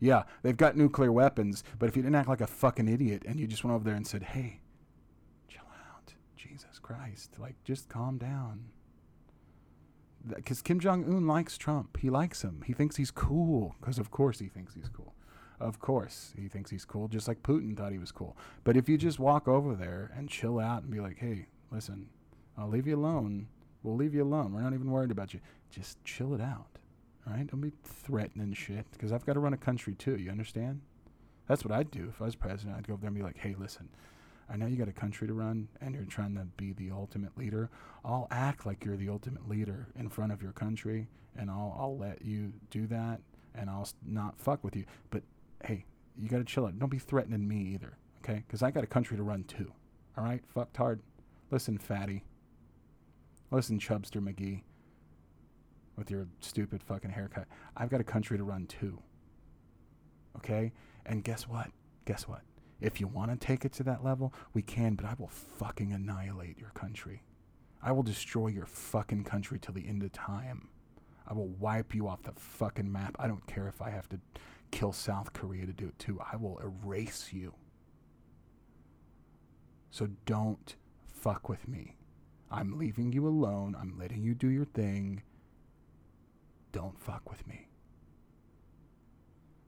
Yeah, they've got nuclear weapons, but if you didn't act like a fucking idiot and you just went over there and said, hey, chill out, Jesus Christ, like, just calm down. Because Kim Jong un likes Trump. He likes him. He thinks he's cool, because of course he thinks he's cool. Of course, he thinks he's cool, just like Putin thought he was cool. But if you just walk over there and chill out and be like, hey, listen, I'll leave you alone. We'll leave you alone. We're not even worried about you. Just chill it out. All right? Don't be threatening shit because I've got to run a country too. You understand? That's what I'd do if I was president. I'd go over there and be like, hey, listen, I know you got a country to run and you're trying to be the ultimate leader. I'll act like you're the ultimate leader in front of your country and I'll, I'll let you do that and I'll not fuck with you. But hey, you got to chill out. Don't be threatening me either, okay? Because I got a country to run too. All right? Fucked hard. Listen, fatty. Listen, Chubster McGee. With your stupid fucking haircut. I've got a country to run too. Okay? And guess what? Guess what? If you want to take it to that level, we can, but I will fucking annihilate your country. I will destroy your fucking country till the end of time. I will wipe you off the fucking map. I don't care if I have to kill South Korea to do it too. I will erase you. So don't fuck with me. I'm leaving you alone. I'm letting you do your thing. Don't fuck with me.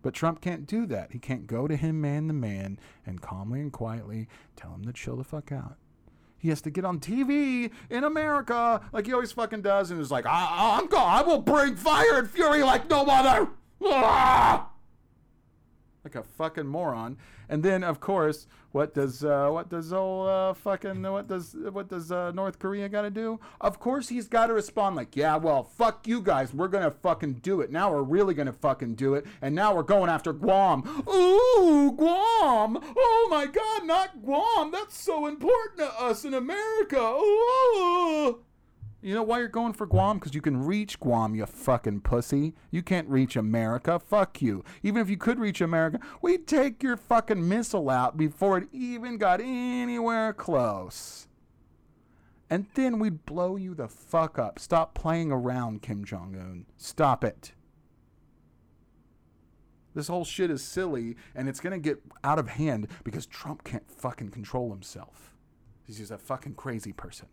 But Trump can't do that. He can't go to him man to man and calmly and quietly tell him to chill the fuck out. He has to get on TV in America like he always fucking does and is like, I, am going, I will bring fire and fury like no other. Ah! Like a fucking moron. And then, of course, what does uh, what does old uh, fucking what does what does uh, North Korea got to do? Of course, he's got to respond like, yeah, well, fuck you guys, we're gonna fucking do it. Now we're really gonna fucking do it, and now we're going after Guam. Ooh, Guam! Oh my God, not Guam! That's so important to us in America. Ooh. You know why you're going for Guam? Because you can reach Guam, you fucking pussy. You can't reach America. Fuck you. Even if you could reach America, we'd take your fucking missile out before it even got anywhere close. And then we'd blow you the fuck up. Stop playing around, Kim Jong un. Stop it. This whole shit is silly and it's going to get out of hand because Trump can't fucking control himself. He's just a fucking crazy person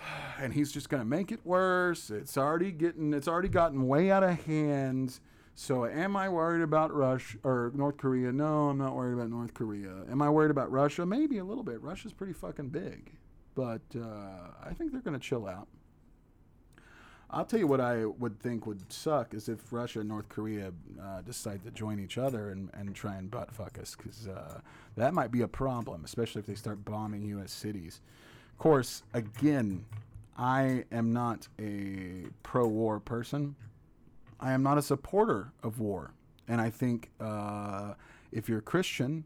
[SIGHS] and he's just going to make it worse. It's already getting it's already gotten way out of hand. So am I worried about Russia or North Korea? No, I'm not worried about North Korea. Am I worried about Russia? Maybe a little bit. Russia's pretty fucking big, but uh, I think they're going to chill out. I'll tell you what I would think would suck is if Russia and North Korea uh, decide to join each other and, and try and butt fuck us, because uh, that might be a problem, especially if they start bombing U.S. cities. Of course, again, I am not a pro war person. I am not a supporter of war. And I think uh, if you're a Christian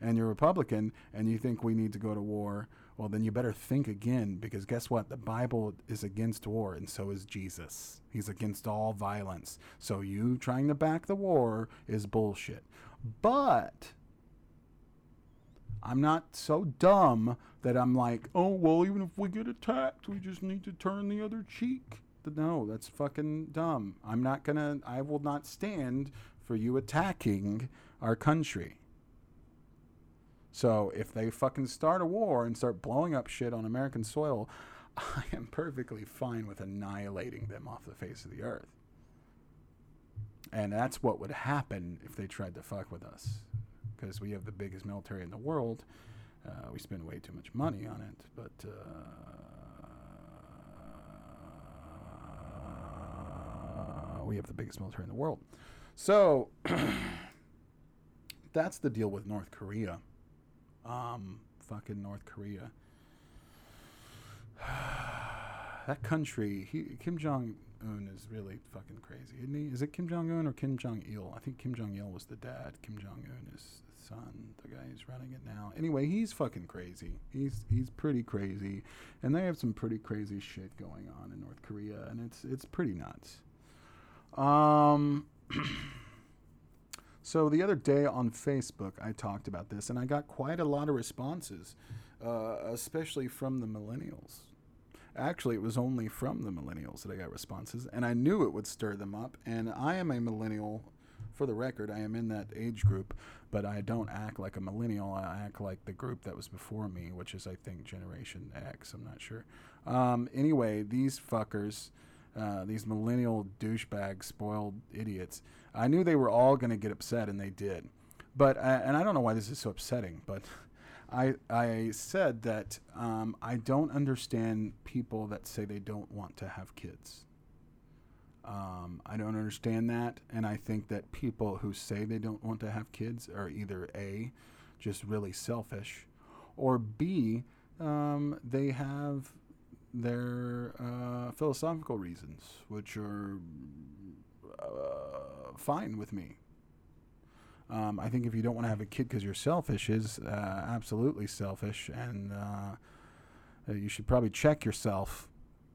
and you're Republican and you think we need to go to war, well, then you better think again because guess what? The Bible is against war, and so is Jesus. He's against all violence. So you trying to back the war is bullshit. But I'm not so dumb that I'm like, oh, well, even if we get attacked, we just need to turn the other cheek. No, that's fucking dumb. I'm not gonna, I will not stand for you attacking our country. So if they fucking start a war and start blowing up shit on American soil, [LAUGHS] I am perfectly fine with annihilating them off the face of the earth. And that's what would happen if they tried to fuck with us because we have the biggest military in the world. Uh, we spend way too much money on it, but uh, we have the biggest military in the world. So [CLEARS THROAT] that's the deal with North Korea. Um, fucking North Korea. [SIGHS] that country, he, Kim Jong Un is really fucking crazy, isn't he? Is it Kim Jong Un or Kim Jong Il? I think Kim Jong Il was the dad. Kim Jong Un is son, the guy who's running it now. Anyway, he's fucking crazy. He's he's pretty crazy, and they have some pretty crazy shit going on in North Korea, and it's it's pretty nuts. Um. [CLEARS THROAT] so the other day on Facebook, I talked about this, and I got quite a lot of responses, uh, especially from the millennials. Actually, it was only from the millennials that I got responses, and I knew it would stir them up. And I am a millennial for the record, I am in that age group, but I don't act like a millennial. I act like the group that was before me, which is, I think, Generation X. I'm not sure. Um, anyway, these fuckers, uh, these millennial douchebags, spoiled idiots, I knew they were all going to get upset, and they did. But, uh, and I don't know why this is so upsetting, but. I, I said that um, I don't understand people that say they don't want to have kids. Um, I don't understand that, and I think that people who say they don't want to have kids are either a, just really selfish, or b, um, they have their uh, philosophical reasons, which are uh, fine with me. Um, I think if you don't want to have a kid because you're selfish is uh, absolutely selfish, and uh, you should probably check yourself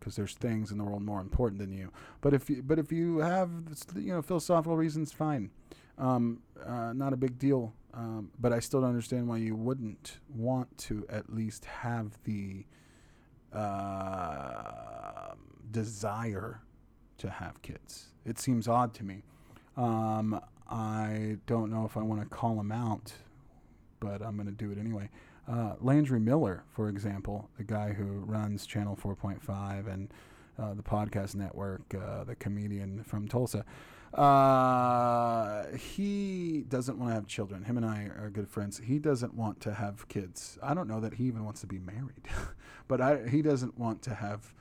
because there's things in the world more important than you. But if you, but if you have you know philosophical reasons, fine, um, uh, not a big deal. Um, but I still don't understand why you wouldn't want to at least have the uh, desire to have kids. It seems odd to me. Um, I don't know if I want to call him out, but I'm going to do it anyway. Uh, Landry Miller, for example, the guy who runs Channel 4.5 and uh, the podcast network, uh, the comedian from Tulsa, uh, he doesn't want to have children. Him and I are good friends. He doesn't want to have kids. I don't know that he even wants to be married, [LAUGHS] but I, he doesn't want to have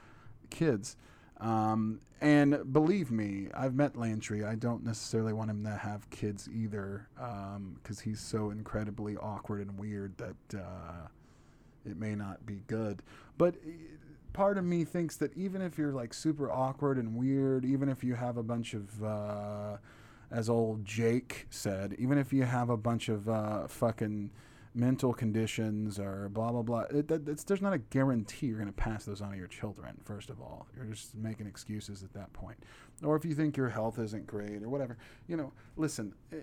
kids. Um, and believe me, I've met Landry. I don't necessarily want him to have kids either, because he's so incredibly awkward and weird that uh, it may not be good. But uh, part of me thinks that even if you're like super awkward and weird, even if you have a bunch of, uh, as old Jake said, even if you have a bunch of uh, fucking mental conditions or blah blah blah. It, that, there's not a guarantee you're going to pass those on to your children. First of all, you're just making excuses at that point. Or if you think your health isn't great or whatever, you know, listen. eh,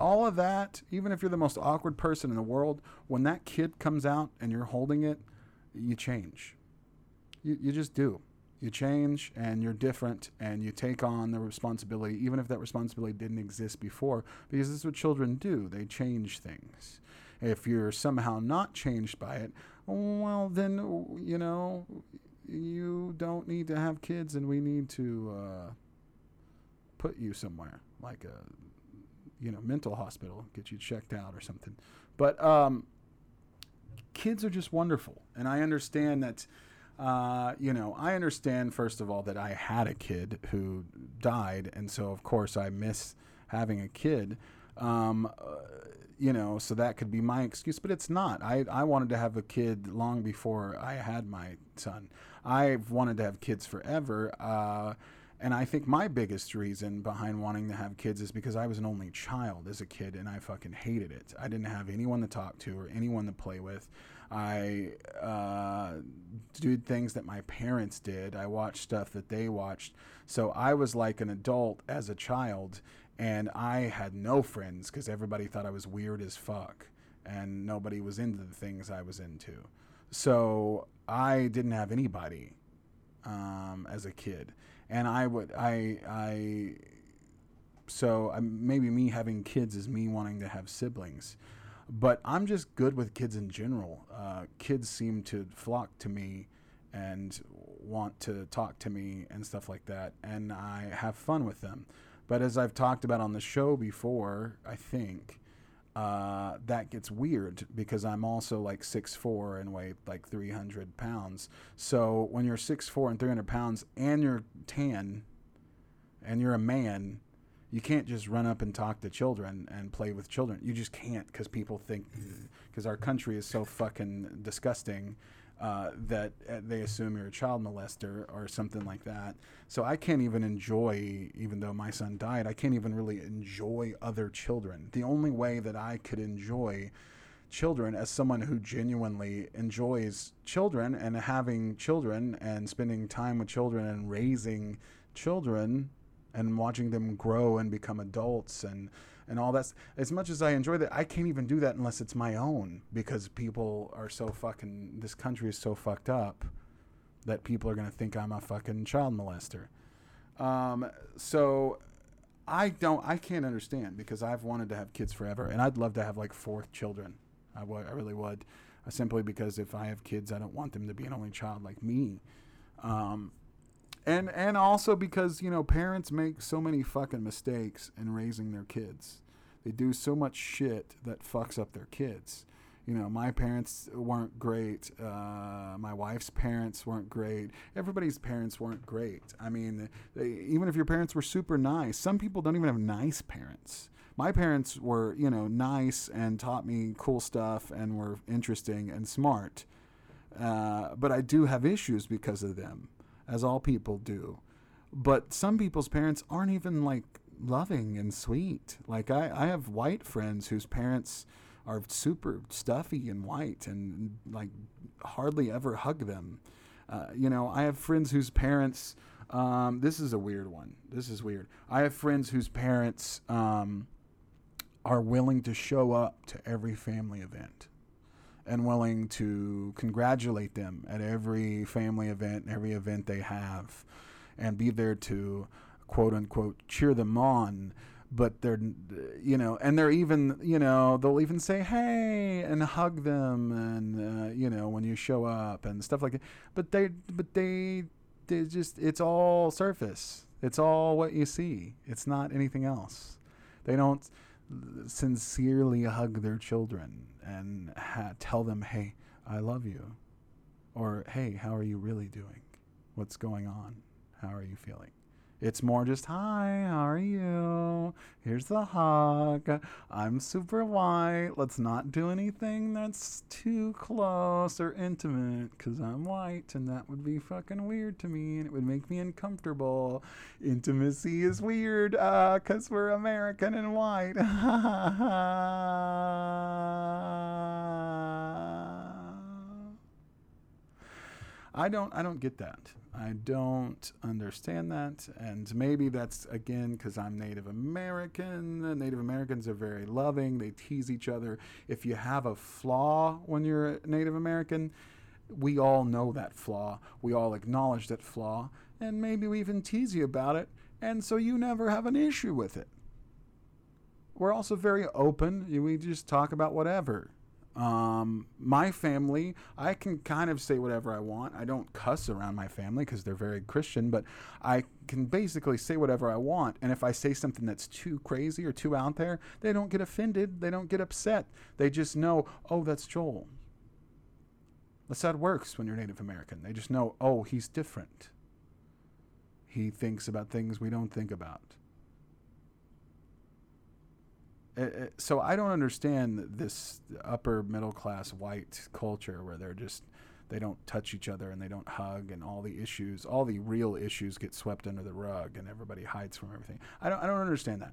All of that, even if you're the most awkward person in the world, when that kid comes out and you're holding it, you change. You, you just do. You change and you're different and you take on the responsibility, even if that responsibility didn't exist before, because this is what children do. They change things. If you're somehow not changed by it, well, then, you know, you don't need to have kids and we need to uh, put you somewhere, like a, you know, mental hospital, get you checked out or something. But um, kids are just wonderful. And I understand that, uh, you know, I understand, first of all, that I had a kid who died. And so, of course, I miss having a kid. Um, uh, you know, so that could be my excuse, but it's not. I, I wanted to have a kid long before I had my son. I've wanted to have kids forever. Uh, and I think my biggest reason behind wanting to have kids is because I was an only child as a kid and I fucking hated it. I didn't have anyone to talk to or anyone to play with. I uh, did things that my parents did. I watched stuff that they watched. So I was like an adult as a child and I had no friends because everybody thought I was weird as fuck and nobody was into the things I was into. So I didn't have anybody um, as a kid, and I would I I so um, maybe me having kids is me wanting to have siblings, but I'm just good with kids in general. Uh, kids seem to flock to me and want to talk to me and stuff like that, and I have fun with them. But as I've talked about on the show before, I think uh, that gets weird because I'm also like 6'4 and weigh like 300 pounds. So when you're 6'4 and 300 pounds and you're tan and you're a man, you can't just run up and talk to children and play with children. You just can't because people think, because our country is so fucking disgusting uh, that uh, they assume you're a child molester or something like that. So I can't even enjoy, even though my son died, I can't even really enjoy other children. The only way that I could enjoy children as someone who genuinely enjoys children and having children and spending time with children and raising children and watching them grow and become adults and and all that. As much as I enjoy that, I can't even do that unless it's my own because people are so fucking. This country is so fucked up that people are gonna think I'm a fucking child molester. Um, so I don't. I can't understand because I've wanted to have kids forever, and I'd love to have like four children. I would. I really would. Uh, simply because if I have kids, I don't want them to be an only child like me. Um, and and also because you know parents make so many fucking mistakes in raising their kids. They do so much shit that fucks up their kids. You know, my parents weren't great. Uh, my wife's parents weren't great. Everybody's parents weren't great. I mean, they, even if your parents were super nice, some people don't even have nice parents. My parents were, you know, nice and taught me cool stuff and were interesting and smart. Uh, but I do have issues because of them as all people do. But some people's parents aren't even like loving and sweet. Like I, I have white friends whose parents are super stuffy and white and like hardly ever hug them. Uh, you know, I have friends whose parents. Um, this is a weird one. This is weird. I have friends whose parents um, are willing to show up to every family event and willing to congratulate them at every family event, every event they have, and be there to quote unquote cheer them on. But they're, you know, and they're even, you know, they'll even say hey and hug them, and uh, you know, when you show up and stuff like that. But they, but they, they just, it's all surface. It's all what you see. It's not anything else. They don't sincerely hug their children and ha- tell them, "Hey, I love you," or "Hey, how are you really doing? What's going on? How are you feeling? It's more just, hi, how are you? Here's the hug. I'm super white. Let's not do anything that's too close or intimate because I'm white and that would be fucking weird to me and it would make me uncomfortable. Intimacy is weird uh, because we're American and white. [LAUGHS] I don't I don't get that. I don't understand that and maybe that's again cuz I'm Native American. Native Americans are very loving. They tease each other. If you have a flaw when you're a Native American, we all know that flaw. We all acknowledge that flaw and maybe we even tease you about it and so you never have an issue with it. We're also very open. We just talk about whatever. Um, my family, I can kind of say whatever I want. I don't cuss around my family because they're very Christian, but I can basically say whatever I want. And if I say something that's too crazy or too out there, they don't get offended. They don't get upset. They just know, oh, that's Joel. That's how it works when you're Native American. They just know, oh, he's different. He thinks about things we don't think about. Uh, uh, so I don't understand this upper middle class white culture where they're just they don't touch each other and they don't hug and all the issues, all the real issues get swept under the rug and everybody hides from everything. I don't I don't understand that.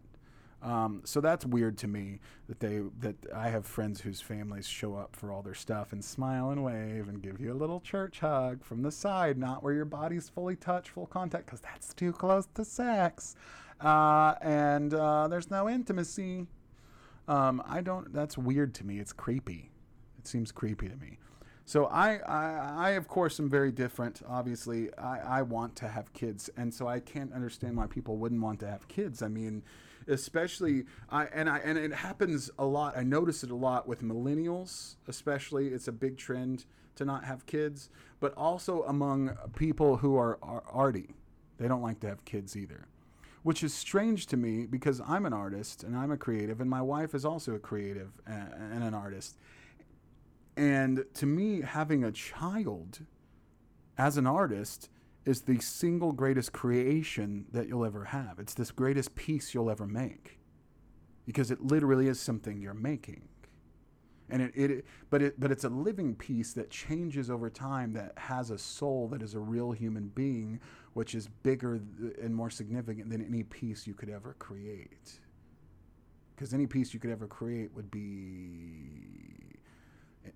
Um, so that's weird to me that they that I have friends whose families show up for all their stuff and smile and wave and give you a little church hug from the side, not where your body's fully touched, full contact, because that's too close to sex, uh, and uh, there's no intimacy. Um, I don't. That's weird to me. It's creepy. It seems creepy to me. So I, I, I of course, am very different. Obviously, I, I want to have kids, and so I can't understand why people wouldn't want to have kids. I mean, especially I and I and it happens a lot. I notice it a lot with millennials, especially. It's a big trend to not have kids, but also among people who are, are arty. They don't like to have kids either which is strange to me because I'm an artist and I'm a creative, and my wife is also a creative and an artist. And to me, having a child as an artist is the single greatest creation that you'll ever have. It's this greatest piece you'll ever make because it literally is something you're making. And it, it but it but it's a living piece that changes over time that has a soul that is a real human being which is bigger and more significant than any piece you could ever create. Because any piece you could ever create would be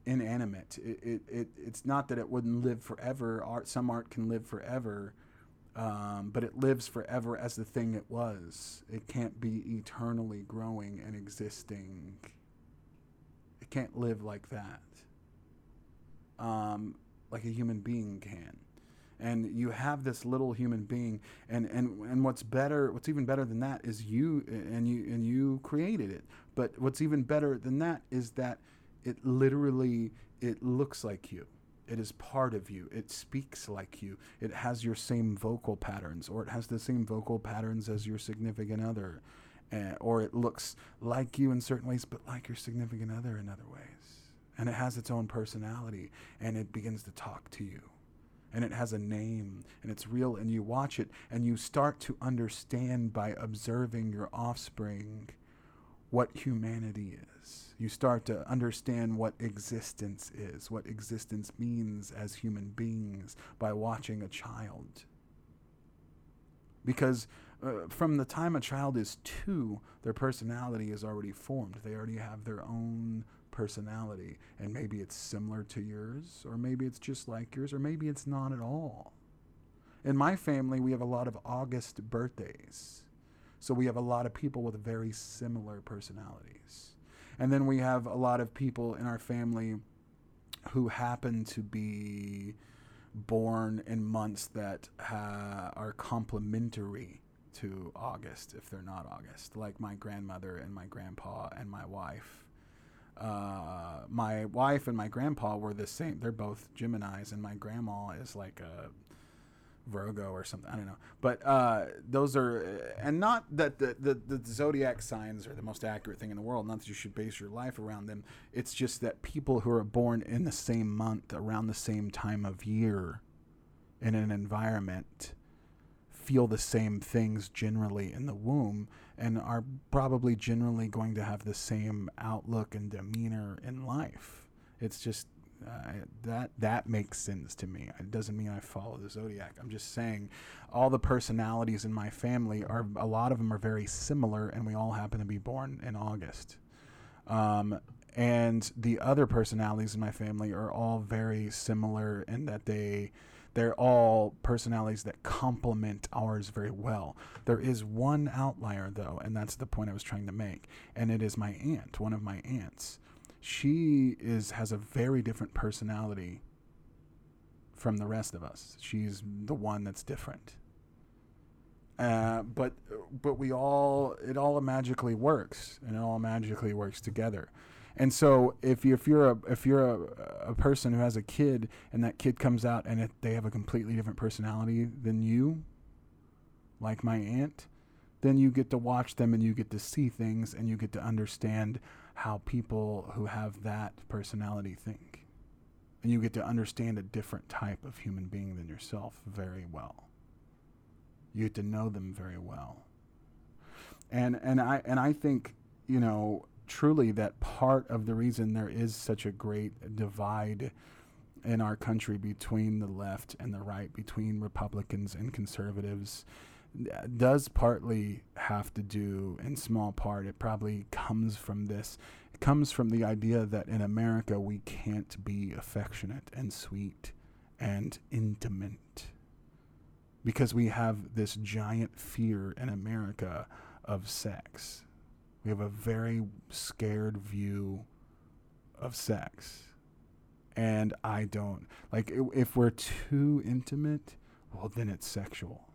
inanimate. It, it, it, it's not that it wouldn't live forever. Art, some art can live forever, um, but it lives forever as the thing it was. It can't be eternally growing and existing. It can't live like that, um, like a human being can and you have this little human being and and and what's better what's even better than that is you and you and you created it. But what's even better than that is that it literally it looks like you. It is part of you. It speaks like you. It has your same vocal patterns or it has the same vocal patterns as your significant other uh, or it looks like you in certain ways but like your significant other in other ways. And it has its own personality and it begins to talk to you and it has a name and it's real and you watch it and you start to understand by observing your offspring what humanity is. You start to understand what existence is, what existence means as human beings by watching a child. Because uh, from the time a child is two, their personality is already formed. They already have their own personality. And maybe it's similar to yours, or maybe it's just like yours, or maybe it's not at all. In my family, we have a lot of August birthdays. So we have a lot of people with very similar personalities. And then we have a lot of people in our family who happen to be born in months that ha- are complementary to August if they're not August, like my grandmother and my grandpa and my wife my wife and my grandpa were the same. They're both Gemini's, and my grandma is like a Virgo or something. I don't know. But uh, those are, and not that the, the, the zodiac signs are the most accurate thing in the world. Not that you should base your life around them. It's just that people who are born in the same month, around the same time of year, in an environment, feel the same things generally in the womb and are probably generally going to have the same outlook and demeanor in life. It's just uh, that that makes sense to me. It doesn't mean I follow the zodiac. I'm just saying all the personalities in my family are a lot of them are very similar, and we all happen to be born in August. Um, and the other personalities in my family are all very similar in that they they're all personalities that complement ours very well. There is one outlier though, and that's the point I was trying to make, and it is my aunt, one of my aunts. She is has a very different personality from the rest of us. She's the one that's different. Uh, but but we all it all magically works and it all magically works together. And so if you, if you're a if you're a, a person who has a kid and that kid comes out and it, they have a completely different personality than you, like my aunt, then you get to watch them and you get to see things and you get to understand how people who have that personality think. And you get to understand a different type of human being than yourself very well. You get to know them very well. And and I and I think, you know, truly that part of the reason there is such a great divide in our country between the left and the right, between Republicans and conservatives, does partly have to do, in small part, it probably comes from this. It comes from the idea that in America we can't be affectionate and sweet and intimate because we have this giant fear in America of sex we have a very scared view of sex. And I don't like if we're too intimate, well then it's sexual.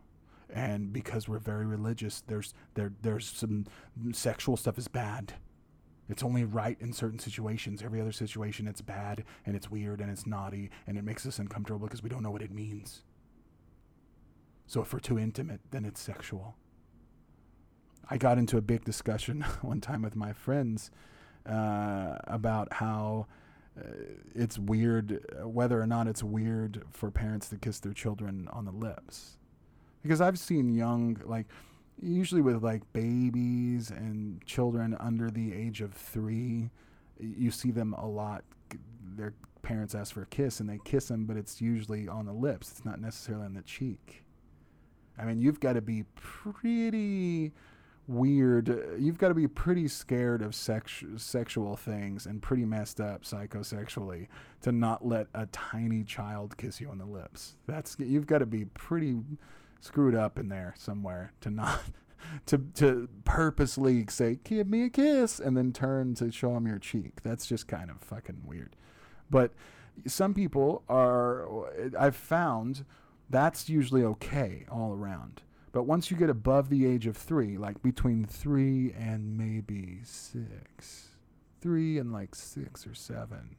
And because we're very religious, there's there there's some mm, sexual stuff is bad. It's only right in certain situations. Every other situation, it's bad and it's weird and it's naughty and it makes us uncomfortable because we don't know what it means. So if we're too intimate, then it's sexual. I got into a big discussion [LAUGHS] one time with my friends uh, about how uh, it's weird, whether or not it's weird for parents to kiss their children on the lips. Because I've seen young, like, usually with like babies and children under the age of three, you see them a lot. Their parents ask for a kiss and they kiss them, but it's usually on the lips. It's not necessarily on the cheek. I mean, you've got to be pretty weird. You've got to be pretty scared of sex, sexual things and pretty messed up psychosexually to not let a tiny child kiss you on the lips. That's you've got to be pretty screwed up in there somewhere to not [LAUGHS] to to purposely say give me a kiss and then turn to show them your cheek. That's just kind of fucking weird. But some people are I've found that's usually okay all around but once you get above the age of three, like between three and maybe six, three and like six or seven,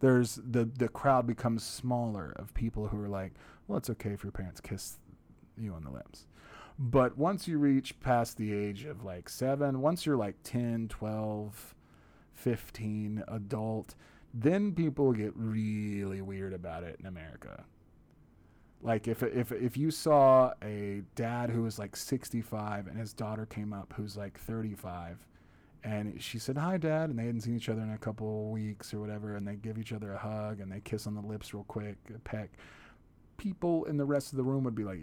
there's the the crowd becomes smaller of people who are like, well, it's okay if your parents kiss you on the lips. But once you reach past the age of like seven, once you're like 10, 12, 15, adult, then people get really weird about it in America. Like if if if you saw a dad who was like 65 and his daughter came up who's like 35 and she said hi dad and they hadn't seen each other in a couple weeks or whatever and they give each other a hug and they kiss on the lips real quick a peck people in the rest of the room would be like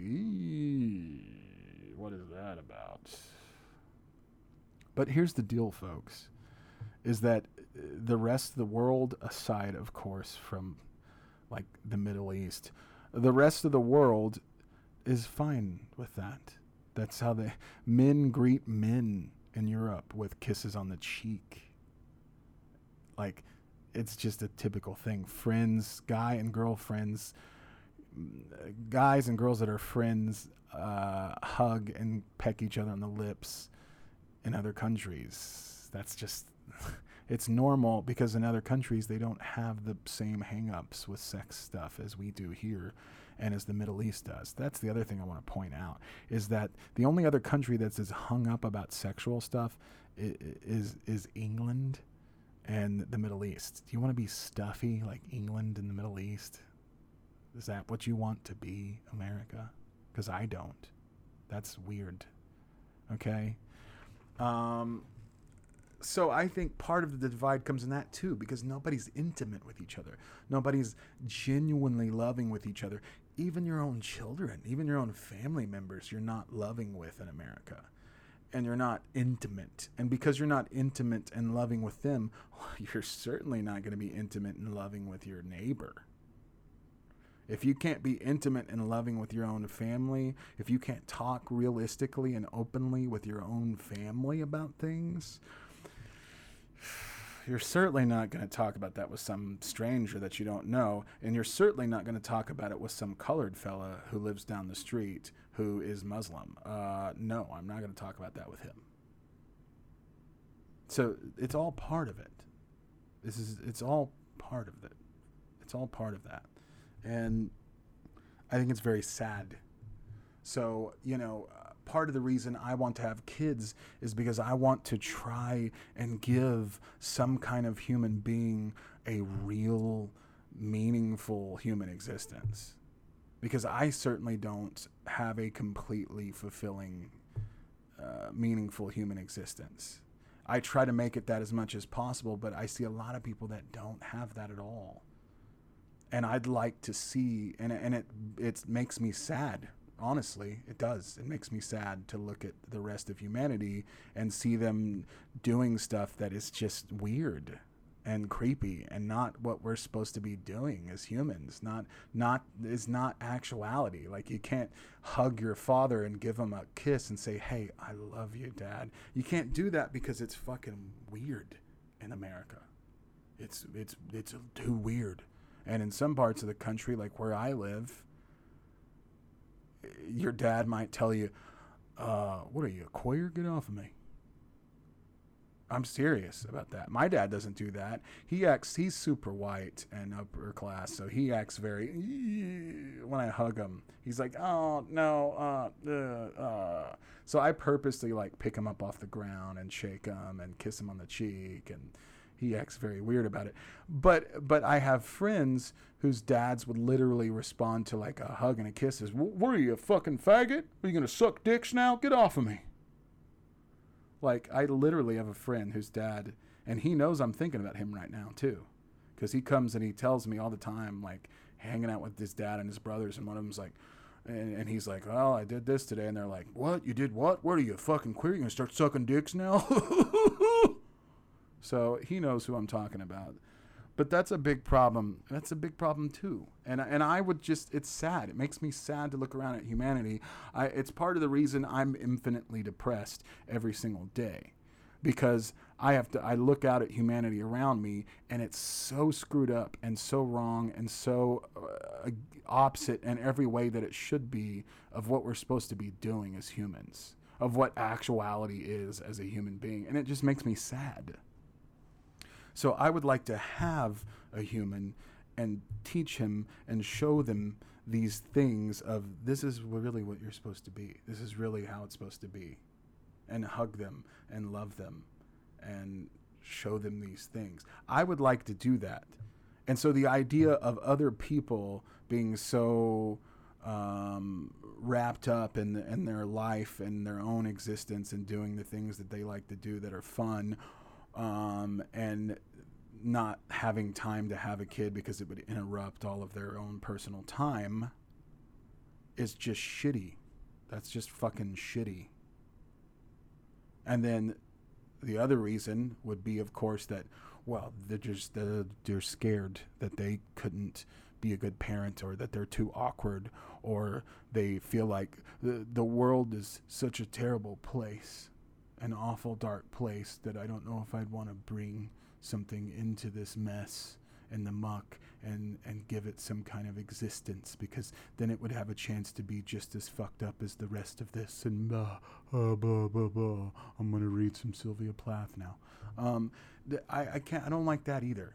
what is that about? But here's the deal folks is that uh, the rest of the world aside of course from like the middle east the rest of the world is fine with that. That's how the men greet men in Europe with kisses on the cheek. Like it's just a typical thing. Friends, guy and girlfriends, guys and girls that are friends uh, hug and peck each other on the lips in other countries. That's just [LAUGHS] it's normal because in other countries they don't have the same hangups with sex stuff as we do here and as the Middle East does. That's the other thing I want to point out is that the only other country that's as hung up about sexual stuff is is England and the Middle East. Do you want to be stuffy like England and the Middle East? Is that what you want to be, America? Because I don't. That's weird. Okay. Um, so I think part of the divide comes in that too, because nobody's intimate with each other. Nobody's genuinely loving with each other. Even your own children, even your own family members, you're not loving with in America. And you're not intimate. And because you're not intimate and loving with them, [LAUGHS] you're certainly not going to be intimate and loving with your neighbor. If you can't be intimate and loving with your own family, if you can't talk realistically and openly with your own family about things, you're certainly not going to talk about that with some stranger that you don't know. And you're certainly not going to talk about it with some colored fella who lives down the street who is Muslim. Uh, no, I'm not going to talk about that with him. So it's all part of it. This is it's all part of it. It's all part of that and I think it's very sad. So, you know, part of the reason I want to have kids is because I want to try and give some kind of human being a real, meaningful human existence. Because I certainly don't have a completely fulfilling, uh, meaningful human existence. I try to make it that as much as possible, but I see a lot of people that don't have that at all and I'd like to see, and and it it makes me sad. Honestly, it does. It makes me sad to look at the rest of humanity and see them doing stuff that is just weird and creepy and not what we're supposed to be doing as humans not not is not actuality. Like you can't hug your father and give him a kiss and say hey i love you dad. You can't do that because it's fucking weird in america. It's it's it's too weird. And in some parts of the country, like where I live, your dad might tell you, uh, What are you, a queer? Get off of me. I'm serious about that. My dad doesn't do that. He acts, he's super white and upper class, so he acts very, when I hug him, he's like, oh, no, uh, uh, uh. So I purposely like pick him up off the ground and shake him and kiss him on the cheek and, he acts very weird about it. But but I have friends whose dads would literally respond to like a hug and a kiss as, "What are you, a fucking faggot? Are you gonna suck dicks now? Get off of me!" Like I literally have a friend whose dad, and he knows I'm thinking about him right now too, because he comes and he tells me all the time, like hanging out with his dad and his brothers, and one of them's like. And, and he's like, "Well, I did this today," and they're like, "What? You did what? What are you fucking queer? You gonna start sucking dicks now?" [LAUGHS] So he knows who I'm talking about. But that's a big problem. That's a big problem too. And and I would just it's sad. It makes me sad to look around at humanity. I, it's part of the reason I'm infinitely depressed every single day. Because I have to I look out at humanity around me and it's so screwed up and so wrong and so uh, opposite in every way that it should be of what we're supposed to be doing as humans, of what actuality is as a human being. And it just makes me sad. So I would like to have a human and teach him and show them these things of this is really what you're supposed to be. This is really how it's supposed to be. And hug them and love them and show them these things. I would like to do that. And so the idea of other people being so um, wrapped up in, the, in their life and their own existence and doing the things that they like to do that are fun um, and not having time to have a kid because it would interrupt all of their own personal time is just shitty. That's just fucking shitty. And then the other reason would be, of course, that well, they're just they're, they're scared that they couldn't be a good parent or that they're too awkward or they feel like the, the world is such a terrible place an awful dark place that I don't know if I'd want to bring something into this mess and the muck and and give it some kind of existence because then it would have a chance to be just as fucked up as the rest of this and uh, uh, blah, blah, blah. I'm gonna read some Sylvia Plath now. Um, th- I, I can't I don't like that either.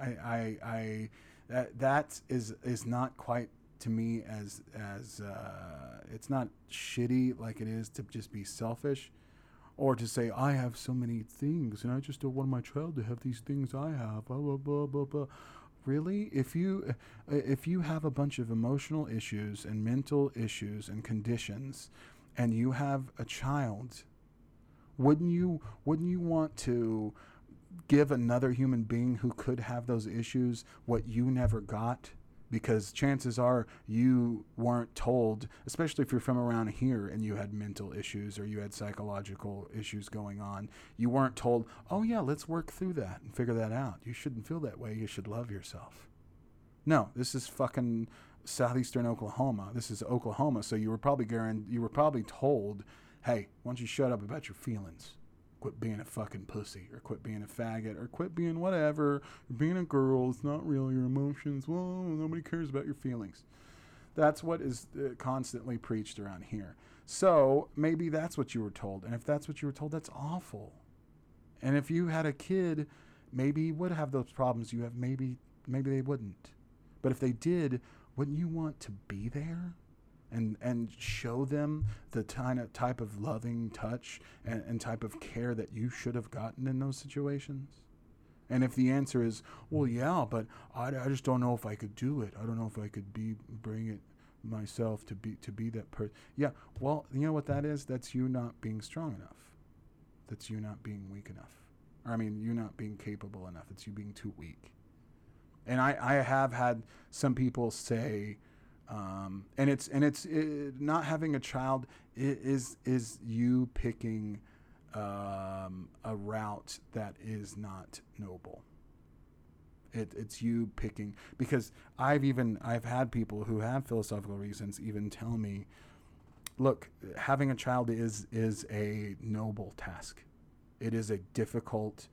I I, I that that is is not quite to me as as uh, it's not shitty like it is to just be selfish or to say I have so many things and I just don't want my child to have these things I have. Blah blah blah blah blah. Really, if you uh, if you have a bunch of emotional issues and mental issues and conditions, and you have a child, wouldn't you wouldn't you want to give another human being who could have those issues what you never got? Because chances are you weren't told, especially if you're from around here and you had mental issues or you had psychological issues going on, you weren't told, oh, yeah, let's work through that and figure that out. You shouldn't feel that way. You should love yourself. No, this is fucking southeastern Oklahoma. This is Oklahoma, so you were probably guaranteed, you were probably told, "Hey, why don't you shut up about your feelings? Quit being a fucking pussy, or quit being a faggot, or quit being whatever. Being a girl. It's not real. Your emotions. Well, nobody cares about your feelings." That's what is uh, constantly preached around here. So maybe that's what you were told, and if that's what you were told, that's awful. And if you had a kid, maybe you would have those problems you have. Maybe maybe they wouldn't. But if they did, wouldn't you want to be there and and show them the kind of type of loving touch and, and type of care that you should have gotten in those situations? And if the answer is, well, yeah, but I, I just don't know if I could do it. I don't know if I could be bring it myself to be to be that person. Yeah, well, you know what that is? That's you not being strong enough. That's you not being weak enough. Or I mean, you not being capable enough. It's you being too weak and I, I have had some people say, um, and it's and it's it, not having a child is is you picking um, a route that is not noble. It, it's you picking because I've even I've had people who have philosophical reasons even tell me, look, having a child is is a noble task. It is a difficult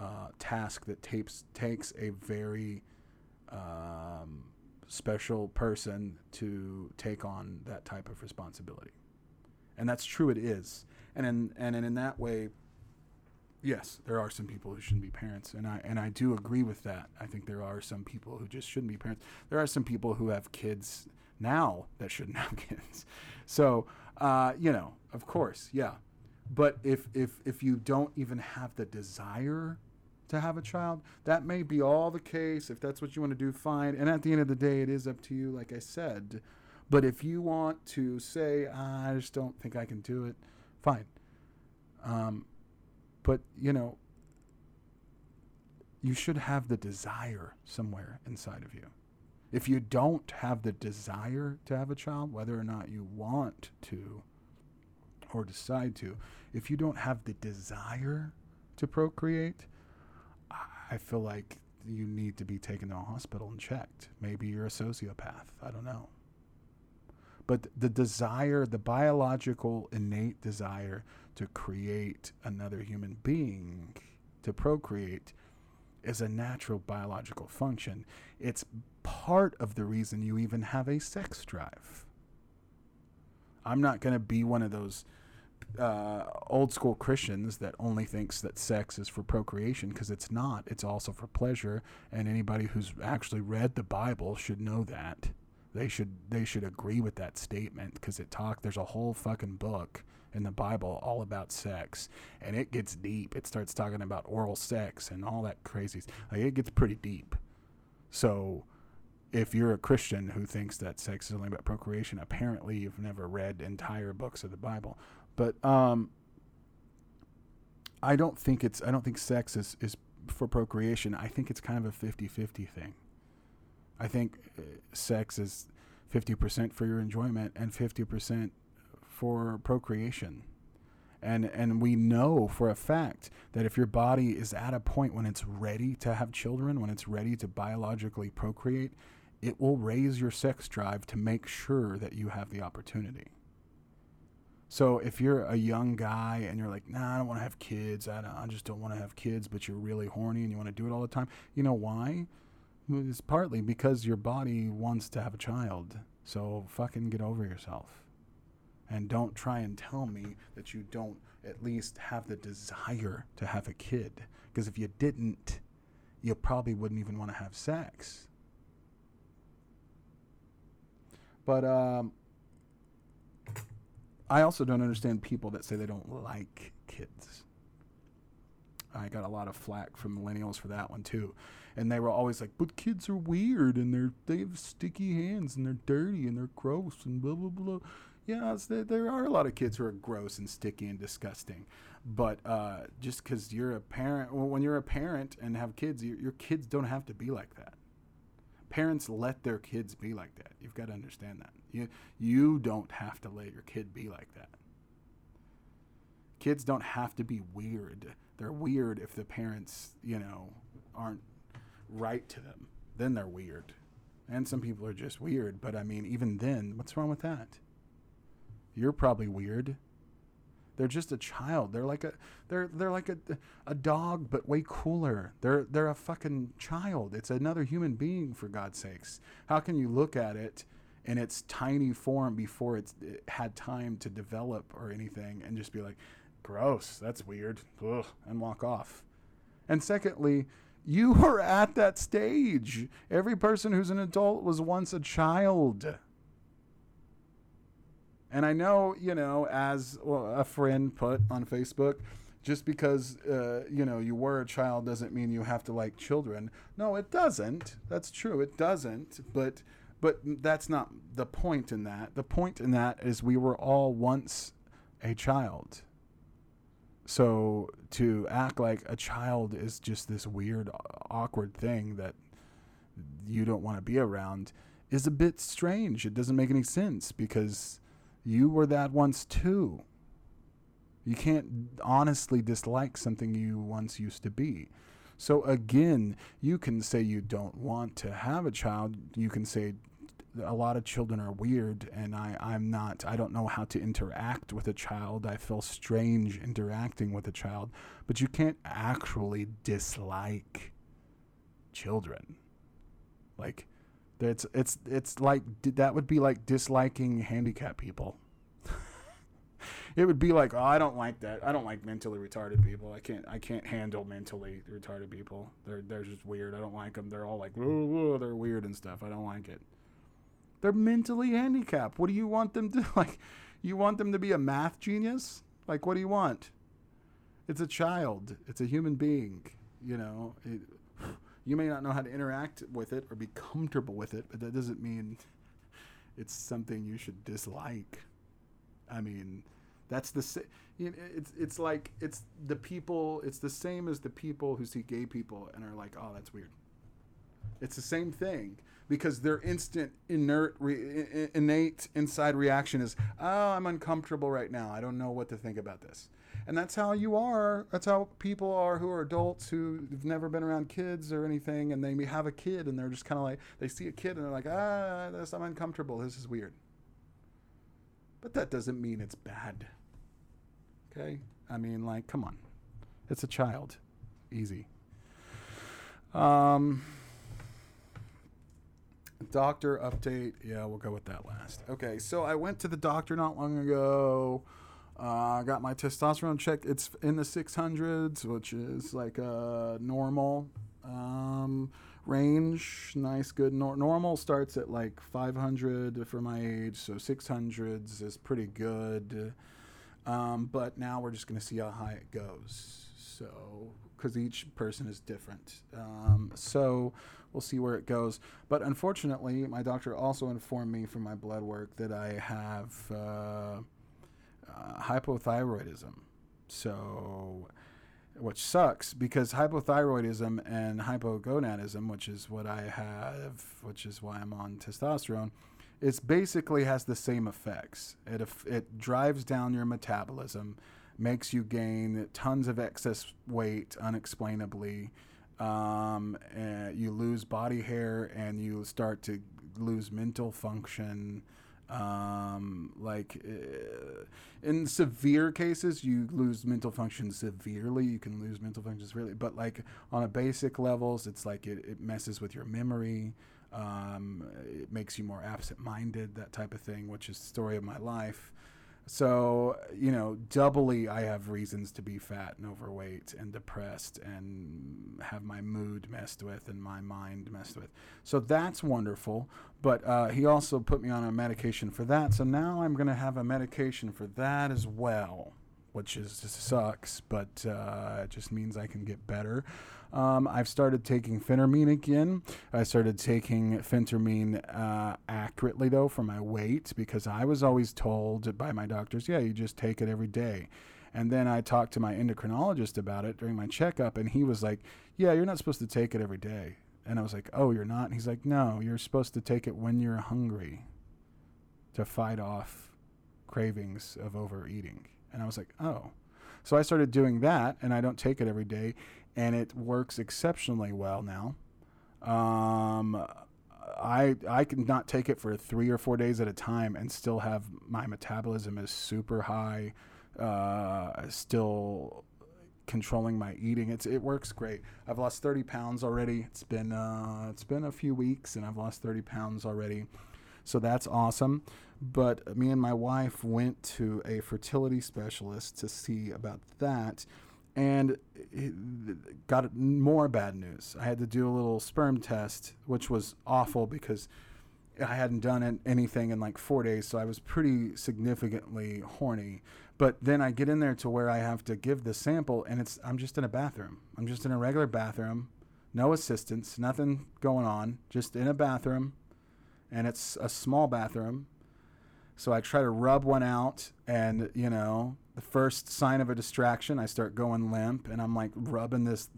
uh, task that takes takes a very um, special person to take on that type of responsibility, and that's true. It is, and in and in that way, yes, there are some people who shouldn't be parents, and I and I do agree with that. I think there are some people who just shouldn't be parents. There are some people who have kids now that shouldn't [LAUGHS] have kids. So uh, you know, of course, yeah. But if if if you don't even have the desire to have a child. That may be all the case. If that's what you want to do, fine. And at the end of the day, it is up to you, like I said. But if you want to say, I just don't think I can do it, fine. Um, but, you know, you should have the desire somewhere inside of you. If you don't have the desire to have a child, whether or not you want to or decide to, if you don't have the desire to procreate, I feel like you need to be taken to a hospital and checked. Maybe you're a sociopath. I don't know. But the desire, the biological innate desire to create another human being, to procreate, is a natural biological function. It's part of the reason you even have a sex drive. I'm not going to be one of those uh, old school Christians that only thinks that sex is for procreation because it's not. It's also for pleasure, and anybody who's actually read the Bible should know that. They should they should agree with that statement because it talk. There's a whole fucking book in the Bible all about sex, and it gets deep. It starts talking about oral sex and all that crazy. Like it gets pretty deep. So if you're a Christian who thinks that sex is only about procreation, apparently you've never read entire books of the Bible. But um, I don't think it's I don't think sex is, is for procreation. I think it's kind of a 50-50 thing. I think uh, sex is 50% for your enjoyment and 50% for procreation. And and we know for a fact that if your body is at a point when it's ready to have children, when it's ready to biologically procreate, it will raise your sex drive to make sure that you have the opportunity. So if you're a young guy and you're like, nah, I don't want to have kids. I, I just don't want to have kids, but you're really horny and you want to do it all the time. You know why? It's partly because your body wants to have a child. So fucking get over yourself. And don't try and tell me that you don't at least have the desire to have a kid. Because if you didn't, you probably wouldn't even want to have sex. But um, I also don't understand people that say they don't like kids. I got a lot of flack from millennials for that one too. And they were always like, "But kids are weird and they're they have sticky hands and they're dirty and they're gross and blah blah blah." Yeah, there, there are a lot of kids who are gross and sticky and disgusting. But uh, just because you're a parent, well, when you're a parent and have kids, your kids don't have to be like that. Parents let their kids be like that. You've got to understand that. You you don't have to let your kid be like that. Kids don't have to be weird. They're weird if the parents, you know, aren't right to them. Then they're weird. And some people are just weird, but I mean, even then, what's wrong with that? You're probably weird. They're just a child. They're like a they're they're like a a dog but way cooler. They're they're a fucking child. It's another human being for God's sakes. How can you look at it in its tiny form before it's it had time to develop or anything and just be like, gross, that's weird, Ugh, and walk off? And secondly, you [LAUGHS] were at that stage. Every person who's an adult was once a child. And I know, you know, as a friend put on Facebook, just because uh, you know you were a child doesn't mean you have to like children. No, it doesn't. That's true. It doesn't. But but that's not the point in that. The point in that is we were all once a child. So to act like a child is just this weird, awkward thing that you don't want to be around is a bit strange. It doesn't make any sense because you were that once too. You can't honestly dislike something you once used to be. So again, you can say you don't want to have a child. You can say a lot of children are weird and I, I'm not I don't know how to interact with a child. I feel strange interacting with a child. But you can't actually dislike children. Like it's it's it's like that would be like disliking handicapped people. [LAUGHS] it would be like, oh, I don't like that. I don't like mentally retarded people. I can't I can't handle mentally retarded people. They're they're just weird. I don't like them. They're all like, whoa, whoa, they're weird and stuff. I don't like it. They're mentally handicapped. What do you want them to [LAUGHS] like? You want them to be a math genius? Like, what do you want? It's a child. It's a human being. You know, it, you may not know how to interact with it or be comfortable with it, but that doesn't mean it's something you should dislike. I mean, that's the it's it's like it's the people. It's the same as the people who see gay people and are like, oh, that's weird. It's the same thing because their instant inert re, innate inside reaction is oh i'm uncomfortable right now. I don't know what to think about this. And that's how you are. That's how people are who are adults who've never been around kids or anything and they may have a kid and they're just kind of like they see a kid and they're like ah this, i'm uncomfortable. This is weird. But that doesn't mean it's bad. Okay? I mean like come on. It's a child. Easy. Um Doctor update. Yeah, we'll go with that last. Okay, so I went to the doctor not long ago. I uh, got my testosterone checked. It's in the 600s, which is like a normal um, range. Nice, good. Nor- normal starts at like 500 for my age, so 600s is pretty good. Um, but now we're just going to see how high it goes. So, because each person is different. Um, so we'll see where it goes. But unfortunately, my doctor also informed me from my blood work that I have uh, uh, hypothyroidism. So, which sucks because hypothyroidism and hypogonadism, which is what I have, which is why I'm on testosterone, it basically has the same effects. It it drives down your metabolism, makes you gain tons of excess weight unexplainably um, you lose body hair and you start to lose mental function. Um, like uh, in severe cases, you lose mental function severely. You can lose mental function severely, but like on a basic levels, it's like it, it messes with your memory. Um, it makes you more absent-minded, that type of thing, which is the story of my life. So, you know, doubly I have reasons to be fat and overweight and depressed and have my mood messed with and my mind messed with. So that's wonderful. But uh, he also put me on a medication for that. So now I'm going to have a medication for that as well. which is just sucks, but uh, it just means I can get better. Um, I've started taking phentermine again. I started taking phentermine uh, accurately though for my weight because I was always told by my doctors, yeah, you just take it every day. And then I talked to my endocrinologist about it during my checkup, and he was like, yeah, you're not supposed to take it every day. And I was like, oh, you're not? And he's like, no, you're supposed to take it when you're hungry to fight off cravings of overeating. And I was like, oh. So I started doing that, and I don't take it every day, and it works exceptionally well now. Um, I I can not take it for three or four days at a time and still have my metabolism is super high, uh, still controlling my eating. It's it works great. I've lost 30 pounds already. It's been uh, it's been a few weeks and I've lost 30 pounds already, so that's awesome. But me and my wife went to a fertility specialist to see about that and got more bad news. I had to do a little sperm test, which was awful because I hadn't done anything in like four days, so I was pretty significantly horny. But then I get in there to where I have to give the sample, and it's I'm just in a bathroom. I'm just in a regular bathroom, no assistance, nothing going on, just in a bathroom, and it's a small bathroom. So I try to rub one out, and you know, the first sign of a distraction, I start going limp, and I'm like rubbing this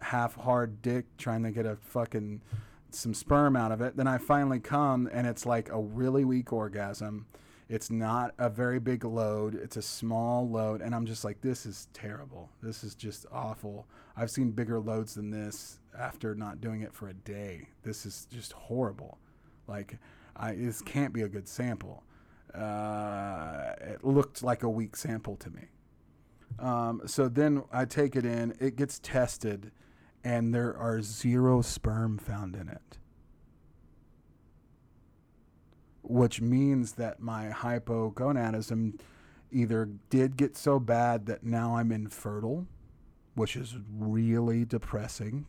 half hard dick, trying to get a fucking some sperm out of it. Then I finally come, and it's like a really weak orgasm. It's not a very big load. It's a small load, and I'm just like, this is terrible. This is just awful. I've seen bigger loads than this after not doing it for a day. This is just horrible. Like, I this can't be a good sample uh, it looked like a weak sample to me. Um, so then I take it in, it gets tested, and there are zero sperm found in it. Which means that my hypogonadism either did get so bad that now I'm infertile, which is really depressing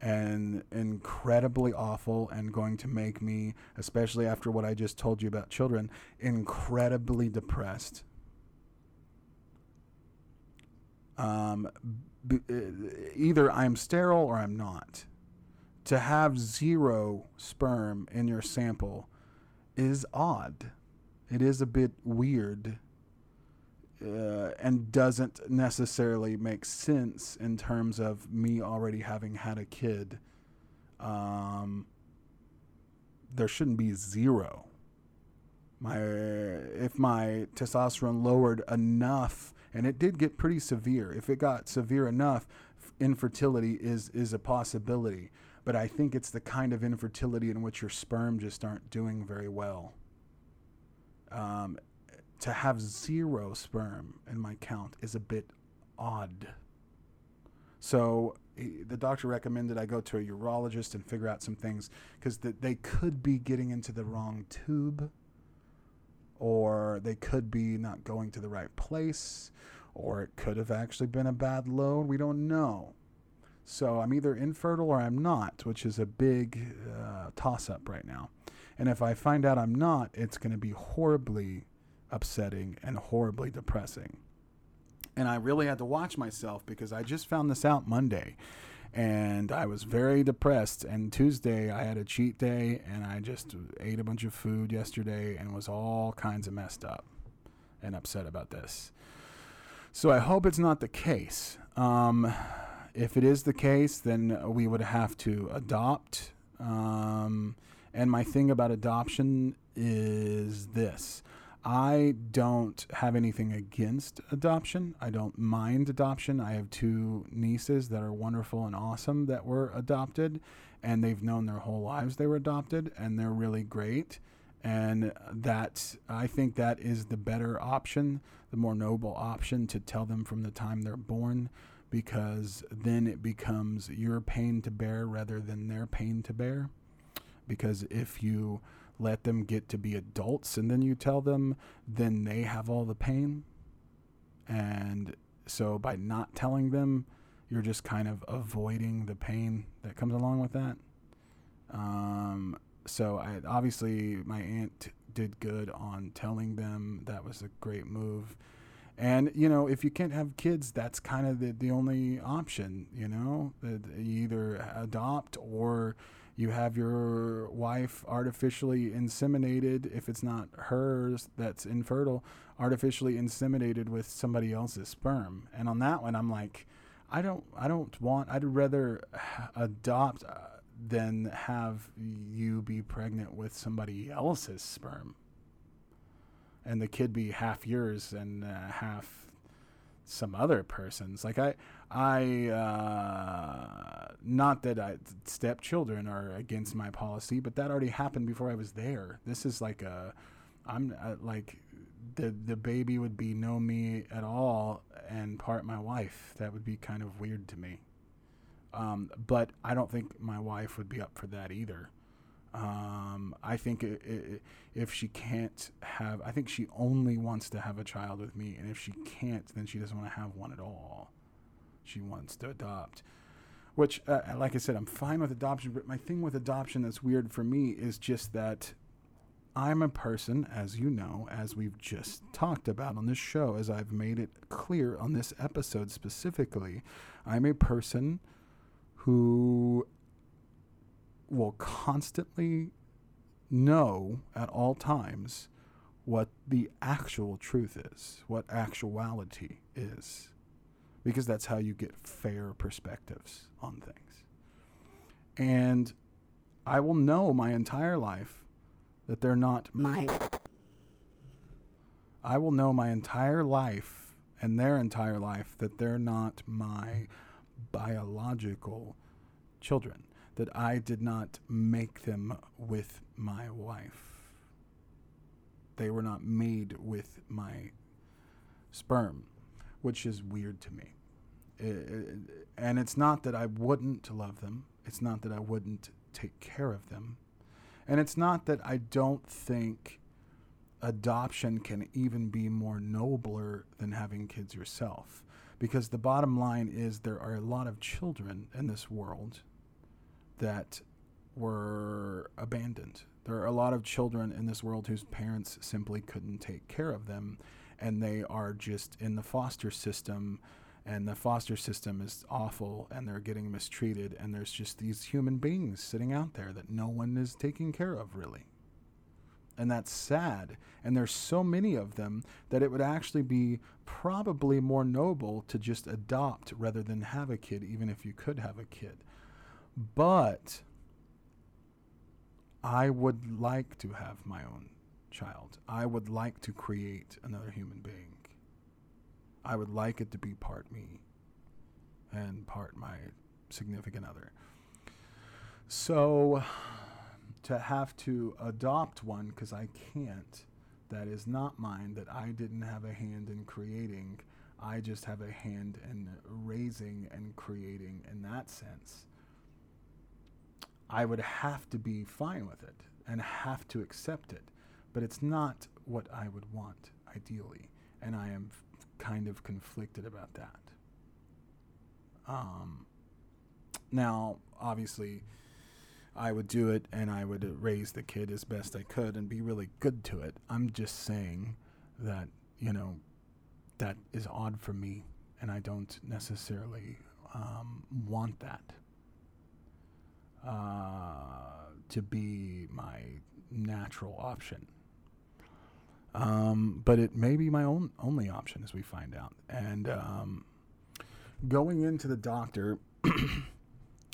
and incredibly awful and going to make me, especially after what I just told you about children, incredibly depressed. Um, b- uh, either I'm sterile or I'm not. To have zero sperm in your sample is odd. It is a bit weird uh, and doesn't necessarily make sense in terms of me already having had a kid. Um, there shouldn't be zero. My if my testosterone lowered enough, and it did get pretty severe. If it got severe enough, infertility is is a possibility. But I think it's the kind of infertility in which your sperm just aren't doing very well. Um, to have zero sperm in my count is a bit odd. So he, the doctor recommended I go to a urologist and figure out some things because th- they could be getting into the wrong tube, or they could be not going to the right place, or it could have actually been a bad load. We don't know. So I'm either infertile or I'm not, which is a big uh, toss up right now. And if I find out I'm not, it's going to be horribly upsetting and horribly depressing. And I really had to watch myself because I just found this out Monday and I was very depressed. And Tuesday, I had a cheat day and I just ate a bunch of food yesterday and was all kinds of messed up and upset about this. So I hope it's not the case. Um, if it is the case, then we would have to adopt. Um, and my thing about adoption is this I don't have anything against adoption. I don't mind adoption. I have two nieces that are wonderful and awesome that were adopted, and they've known their whole lives they were adopted, and they're really great. And that I think that is the better option, the more noble option to tell them from the time they're born, because then it becomes your pain to bear rather than their pain to bear. Because if you let them get to be adults and then you tell them, then they have all the pain. And so by not telling them, you're just kind of avoiding the pain that comes along with that. Um, so I obviously my aunt did good on telling them that was a great move. And you know, if you can't have kids, that's kind of the, the only option. You know, you either adopt or you have your wife artificially inseminated. If it's not hers that's infertile, artificially inseminated with somebody else's sperm. And on that one, I'm like, I don't, I don't want. I'd rather [SIGHS] adopt uh, than have you be pregnant with somebody else's sperm, and the kid be half yours and uh, half some other person's. Like I, I, uh, not that I stepchildren are against my policy, but that already happened before I was there. This is like a, I'm uh, like, the the baby would be no me at all and part my wife. That would be kind of weird to me. Um, but I don't think my wife would be up for that either. Um, I think it, it, if she can't have, I think she only wants to have a child with me, and if she can't, then she doesn't want to have one at all. She wants to adopt, which, uh, like I said, I'm fine with adoption. But my thing with adoption that's weird for me is just that I'm a person, as you know, as we've just talked about on this show, as I've made it clear on this episode specifically, I'm a person who will constantly know at all times what the actual truth is, what actuality is, because that's how you get fair perspectives on things. And I will know my entire life that they're not my. I will know my entire life and their entire life that they're not my biological children that I did not make them with my wife. They were not made with my sperm, which is weird to me. And it's not that I wouldn't love them, it's not that I wouldn't take care of them. And it's not that I don't think adoption can even be more nobler than having kids yourself. Because the bottom line is there are a lot of children in this world that were abandoned. There are a lot of children in this world whose parents simply couldn't take care of them, and they are just in the foster system, and the foster system is awful, and they're getting mistreated, and there's just these human beings sitting out there that no one is taking care of, really. And that's sad. And there's so many of them that it would actually be probably more noble to just adopt rather than have a kid, even if you could have a kid. But I would like to have my own child. I would like to create another human being. I would like it to be part me and part my significant other. So to have to adopt one because I can't, that is not mine, that I didn't have a hand in creating, I just have a hand in raising and creating in that sense I would have to be fine with it and have to accept it. But it's not what I would want, ideally. And I am f- kind of conflicted about that. Um, now, obviously, I would do it and I would raise the kid as best I could and be really good to it. I'm just saying that, you know, that is odd for me and I don't necessarily um, want that uh, to be my natural option. Um, but it may be my own only option as we find out. And um, going into the doctor, [CLEARS THROAT]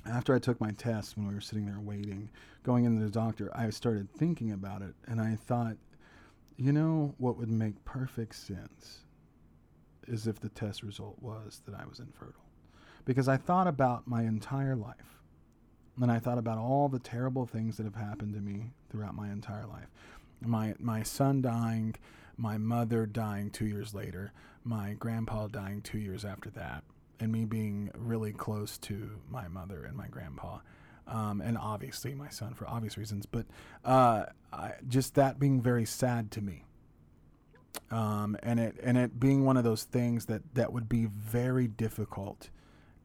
after I took my test when we were sitting there waiting, going into the doctor, I started thinking about it, and I thought, you know, what would make perfect sense is if the test result was that I was infertile, because I thought about my entire life and I thought about all the terrible things that have happened to me throughout my entire life. My my son dying, my mother dying 2 years later, my grandpa dying 2 years after that, and me being really close to my mother and my grandpa. Um, and obviously my son for obvious reasons, but uh, I, just that being very sad to me. Um, and it and it being one of those things that that would be very difficult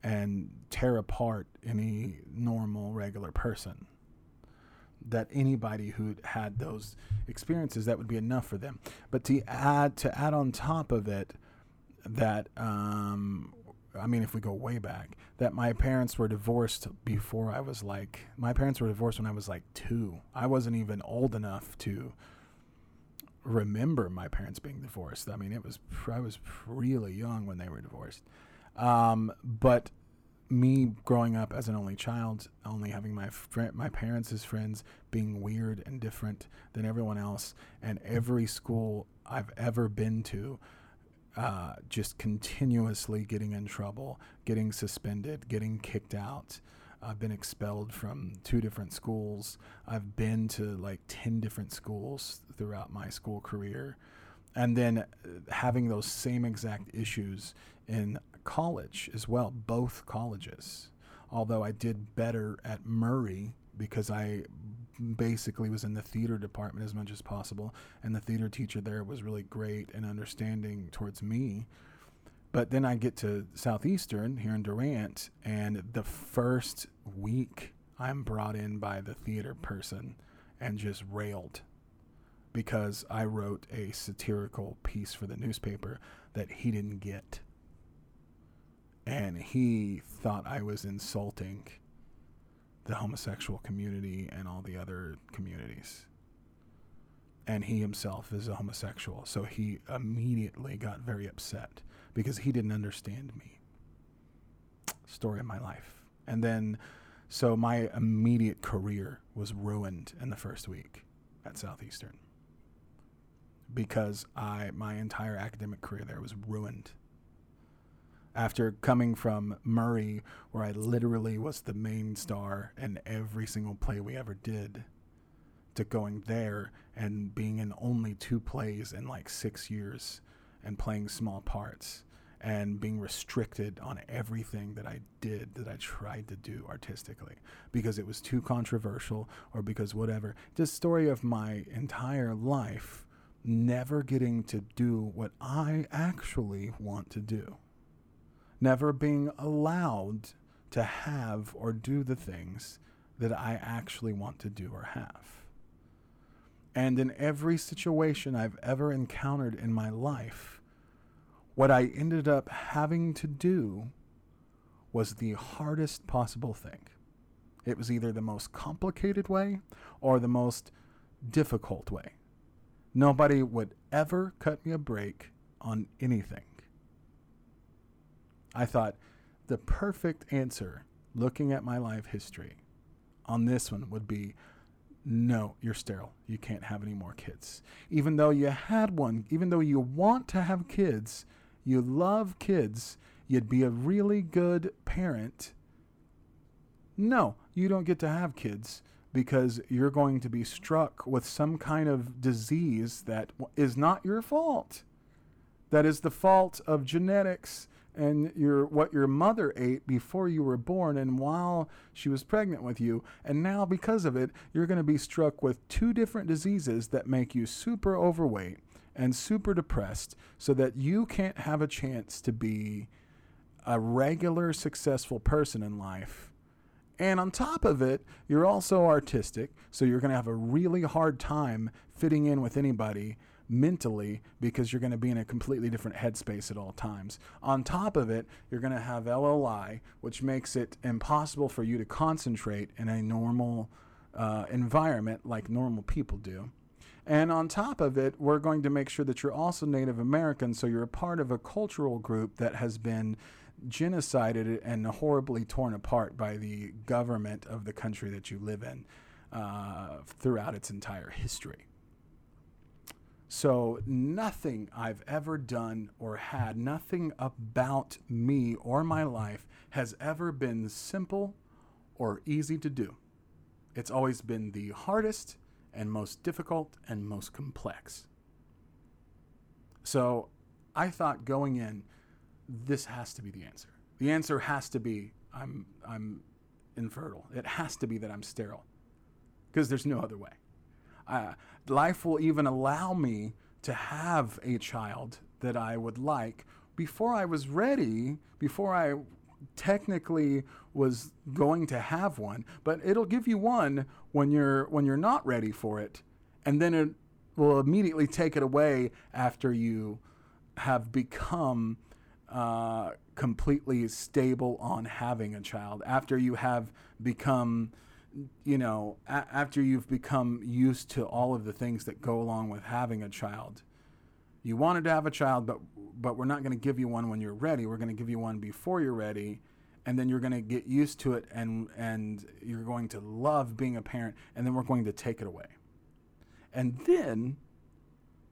and tear apart any normal, regular person. That anybody who had those experiences, that would be enough for them. But to add to add on top of it, that um, I mean, if we go way back, that my parents were divorced before I was like, my parents were divorced when I was like two. I wasn't even old enough to remember my parents being divorced. I mean, it was, I was really young when they were divorced. Um, but me growing up as an only child, only having my friend, my parents as friends, being weird and different than everyone else, and every school I've ever been to, uh, just continuously getting in trouble, getting suspended, getting kicked out. I've been expelled from two different schools. I've been to like 10 different schools throughout my school career. And then uh, having those same exact issues in college as well, both colleges. Although I did better at Murray because I basically was in the theater department as much as possible, and the theater teacher there was really great and understanding towards me. But then I get to Southeastern here in Durant, and the first week I'm brought in by the theater person and just railed because I wrote a satirical piece for the newspaper that he didn't get. And he thought I was insulting the homosexual community and all the other communities. And he himself is a homosexual, so he immediately got very upset because he didn't understand me. Story of my life. And then, so my immediate career was ruined in the first week at Southeastern because I my entire academic career there was ruined after coming from Murray, where I literally was the main star in every single play we ever did, to going there and being in only two plays in like six years and playing small parts and being restricted on everything that I did that I tried to do artistically because it was too controversial or because whatever. The story of my entire life never getting to do what I actually want to do never being allowed to have or do the things that I actually want to do or have. And in every situation I've ever encountered in my life, what I ended up having to do was the hardest possible thing. It was either the most complicated way or the most difficult way. Nobody would ever cut me a break on anything. I thought the perfect answer, looking at my life history, on this one would be no, you're sterile. You can't have any more kids. Even though you had one, even though you want to have kids, you love kids, you'd be a really good parent. No, you don't get to have kids because you're going to be struck with some kind of disease that is not your fault. That is the fault of genetics and your what your mother ate before you were born and while she was pregnant with you. And now because of it you're going to be struck with two different diseases that make you super overweight and super depressed so that you can't have a chance to be a regular successful person in life. And on top of it, you're also artistic, so you're going to have a really hard time fitting in with anybody mentally because you're going to be in a completely different headspace at all times. On top of it, you're going to have LLI, which makes it impossible for you to concentrate in a normal uh, environment like normal people do. And on top of it, we're going to make sure that you're also Native American, so you're a part of a cultural group that has been genocided and horribly torn apart by the government of the country that you live in uh, throughout its entire history. So, nothing I've ever done or had, nothing about me or my life has ever been simple or easy to do. It's always been the hardest and most difficult and most complex. So, I thought going in, this has to be the answer. The answer has to be I'm, I'm infertile. It has to be that I'm sterile because there's no other way. Uh, life will even allow me to have a child that I would like before I was ready, before I technically was going to have one, but it'll give you one when you're when you're not ready for it, and then it will immediately take it away after you have become uh, completely stable on having a child, after you have become, you know, a- after you've become used to all of the things that go along with having a child. You wanted to have a child, but but we're not going to give you one when you're ready. We're going to give you one before you're ready, and then you're going to get used to it, and and you're going to love being a parent, and then we're going to take it away, and then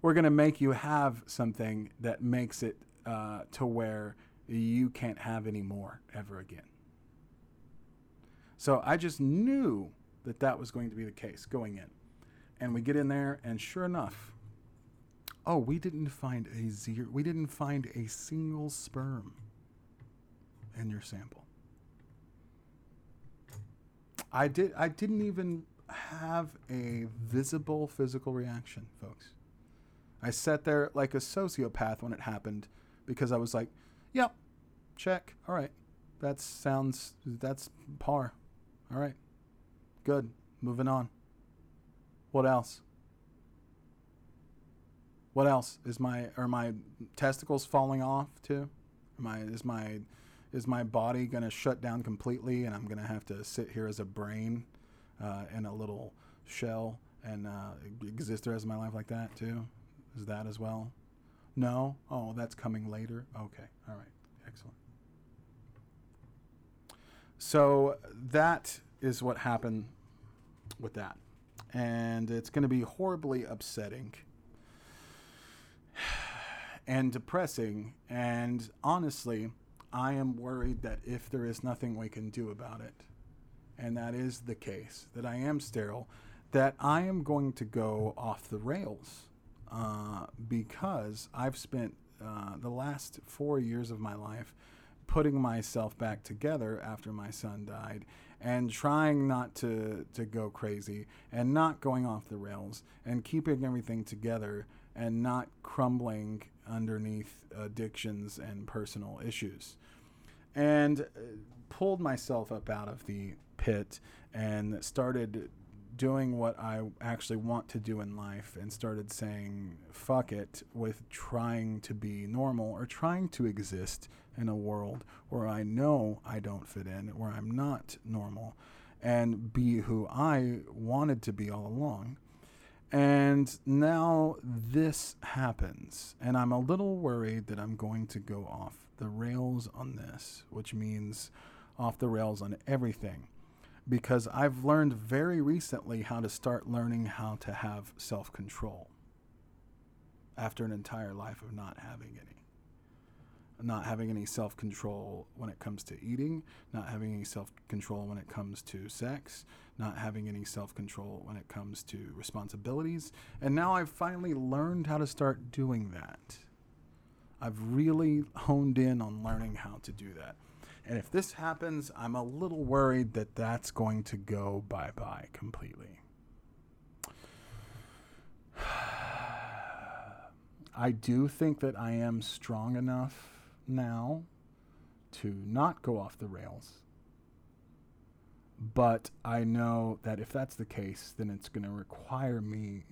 we're going to make you have something that makes it uh, to where you can't have any more ever again. So I just knew that that was going to be the case going in. And we get in there, and sure enough, oh, we didn't find a zero, we didn't find a single sperm in your sample. I did. I didn't even have a visible physical reaction, folks. I sat there like a sociopath when it happened because I was like, "Yep, check. All right, that sounds that's par. All right, good. Moving on. What else? What else is my are my testicles falling off too? Am I is my is my body gonna shut down completely and I'm gonna have to sit here as a brain uh, in a little shell and uh, exist the rest of my life like that too? Is that as well? No. Oh, that's coming later. Okay. All right. Excellent. So that is what happened with that. And it's going to be horribly upsetting and depressing. And honestly, I am worried that if there is nothing we can do about it, and that is the case, that I am sterile, that I am going to go off the rails uh, because I've spent uh, the last four years of my life putting myself back together after my son died and trying not to, to go crazy and not going off the rails and keeping everything together and not crumbling underneath addictions and personal issues. And uh, pulled myself up out of the pit and started doing what I actually want to do in life and started saying fuck it with trying to be normal or trying to exist in a world where I know I don't fit in, where I'm not normal, and be who I wanted to be all along. And now this happens, and I'm a little worried that I'm going to go off the rails on this, which means off the rails on everything because I've learned very recently how to start learning how to have self control after an entire life of not having any. Not having any self control when it comes to eating, not having any self control when it comes to sex, not having any self control when it comes to responsibilities. And now I've finally learned how to start doing that. I've really honed in on learning how to do that. And if this happens, I'm a little worried that that's going to go bye bye completely. [SIGHS] I do think that I am strong enough now to not go off the rails. But I know that if that's the case, then it's going to require me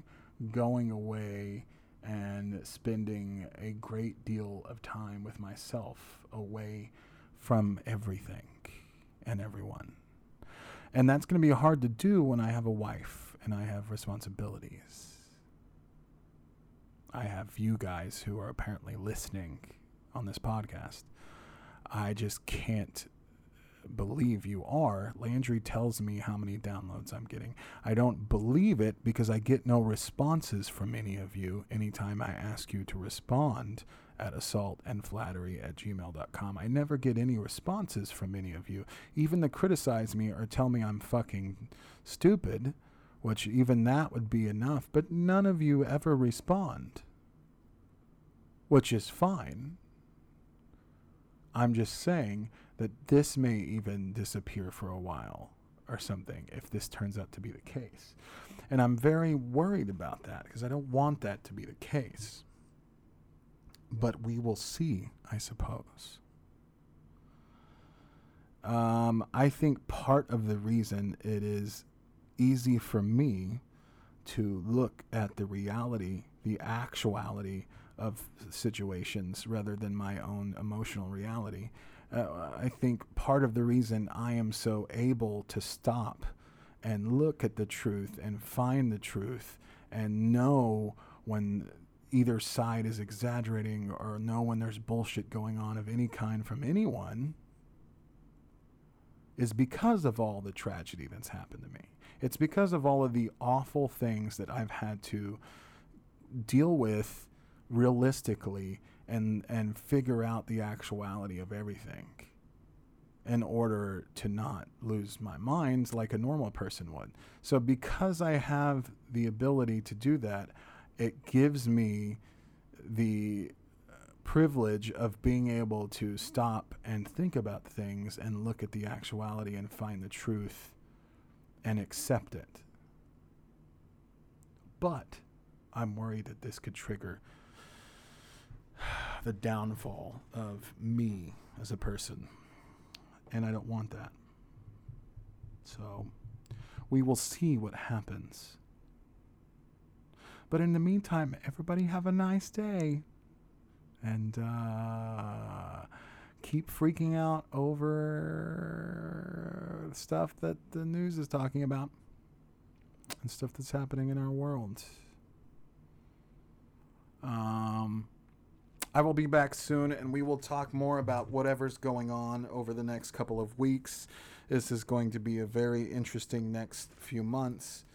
going away and spending a great deal of time with myself away from everything and everyone. And that's going to be hard to do when I have a wife and I have responsibilities. I have you guys who are apparently listening on this podcast. I just can't believe you are. Landry tells me how many downloads I'm getting. I don't believe it because I get no responses from any of you anytime I ask you to respond at assaultandflattery at gmail.com. I never get any responses from any of you, even to criticize me or tell me I'm fucking stupid, which even that would be enough, but none of you ever respond, which is fine. I'm just saying that this may even disappear for a while or something if this turns out to be the case. And I'm very worried about that because I don't want that to be the case. But we will see, I suppose. Um, I think part of the reason it is easy for me to look at the reality, the actuality of situations rather than my own emotional reality. Uh, I think part of the reason I am so able to stop and look at the truth and find the truth and know when either side is exaggerating or know when there's bullshit going on of any kind from anyone is because of all the tragedy that's happened to me. It's because of all of the awful things that I've had to deal with realistically and and figure out the actuality of everything in order to not lose my mind like a normal person would. So because I have the ability to do that, it gives me the privilege of being able to stop and think about things and look at the actuality and find the truth and accept it. But I'm worried that this could trigger the downfall of me as a person. And I don't want that. So we will see what happens. But in the meantime, everybody have a nice day. And uh, keep freaking out over stuff that the news is talking about and stuff that's happening in our world. Um, I will be back soon and we will talk more about whatever's going on over the next couple of weeks. This is going to be a very interesting next few months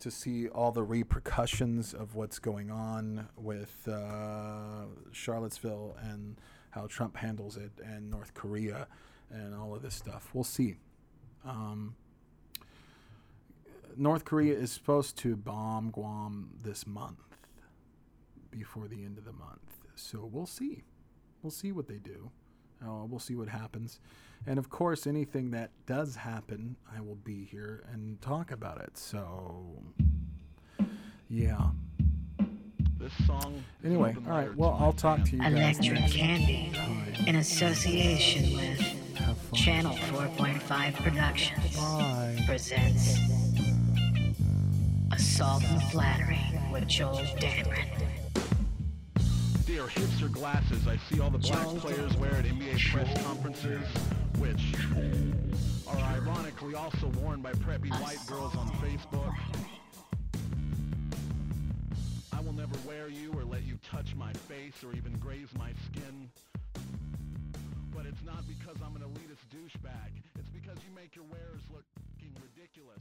to see all the repercussions of what's going on with uh, Charlottesville and how Trump handles it and North Korea and all of this stuff. We'll see. Um, North Korea is supposed to bomb Guam this month before the end of the month. So we'll see. We'll see what they do. Uh, we'll see what happens. And of course, anything that does happen, I will be here and talk about it. So, yeah. This song. Anyway, all right. well, I'll talk to you guys. Electric next Candy, time. in association with Channel 4.5 Productions, Bye. presents Assault and Flattery with Joel Dameron. Dear hipster glasses I see all the black players wear at NBA press conferences, which are ironically also worn by preppy white girls on Facebook. I will never wear you or let you touch my face or even graze my skin. But it's not because I'm an elitist douchebag. It's because you make your wearers looking ridiculous.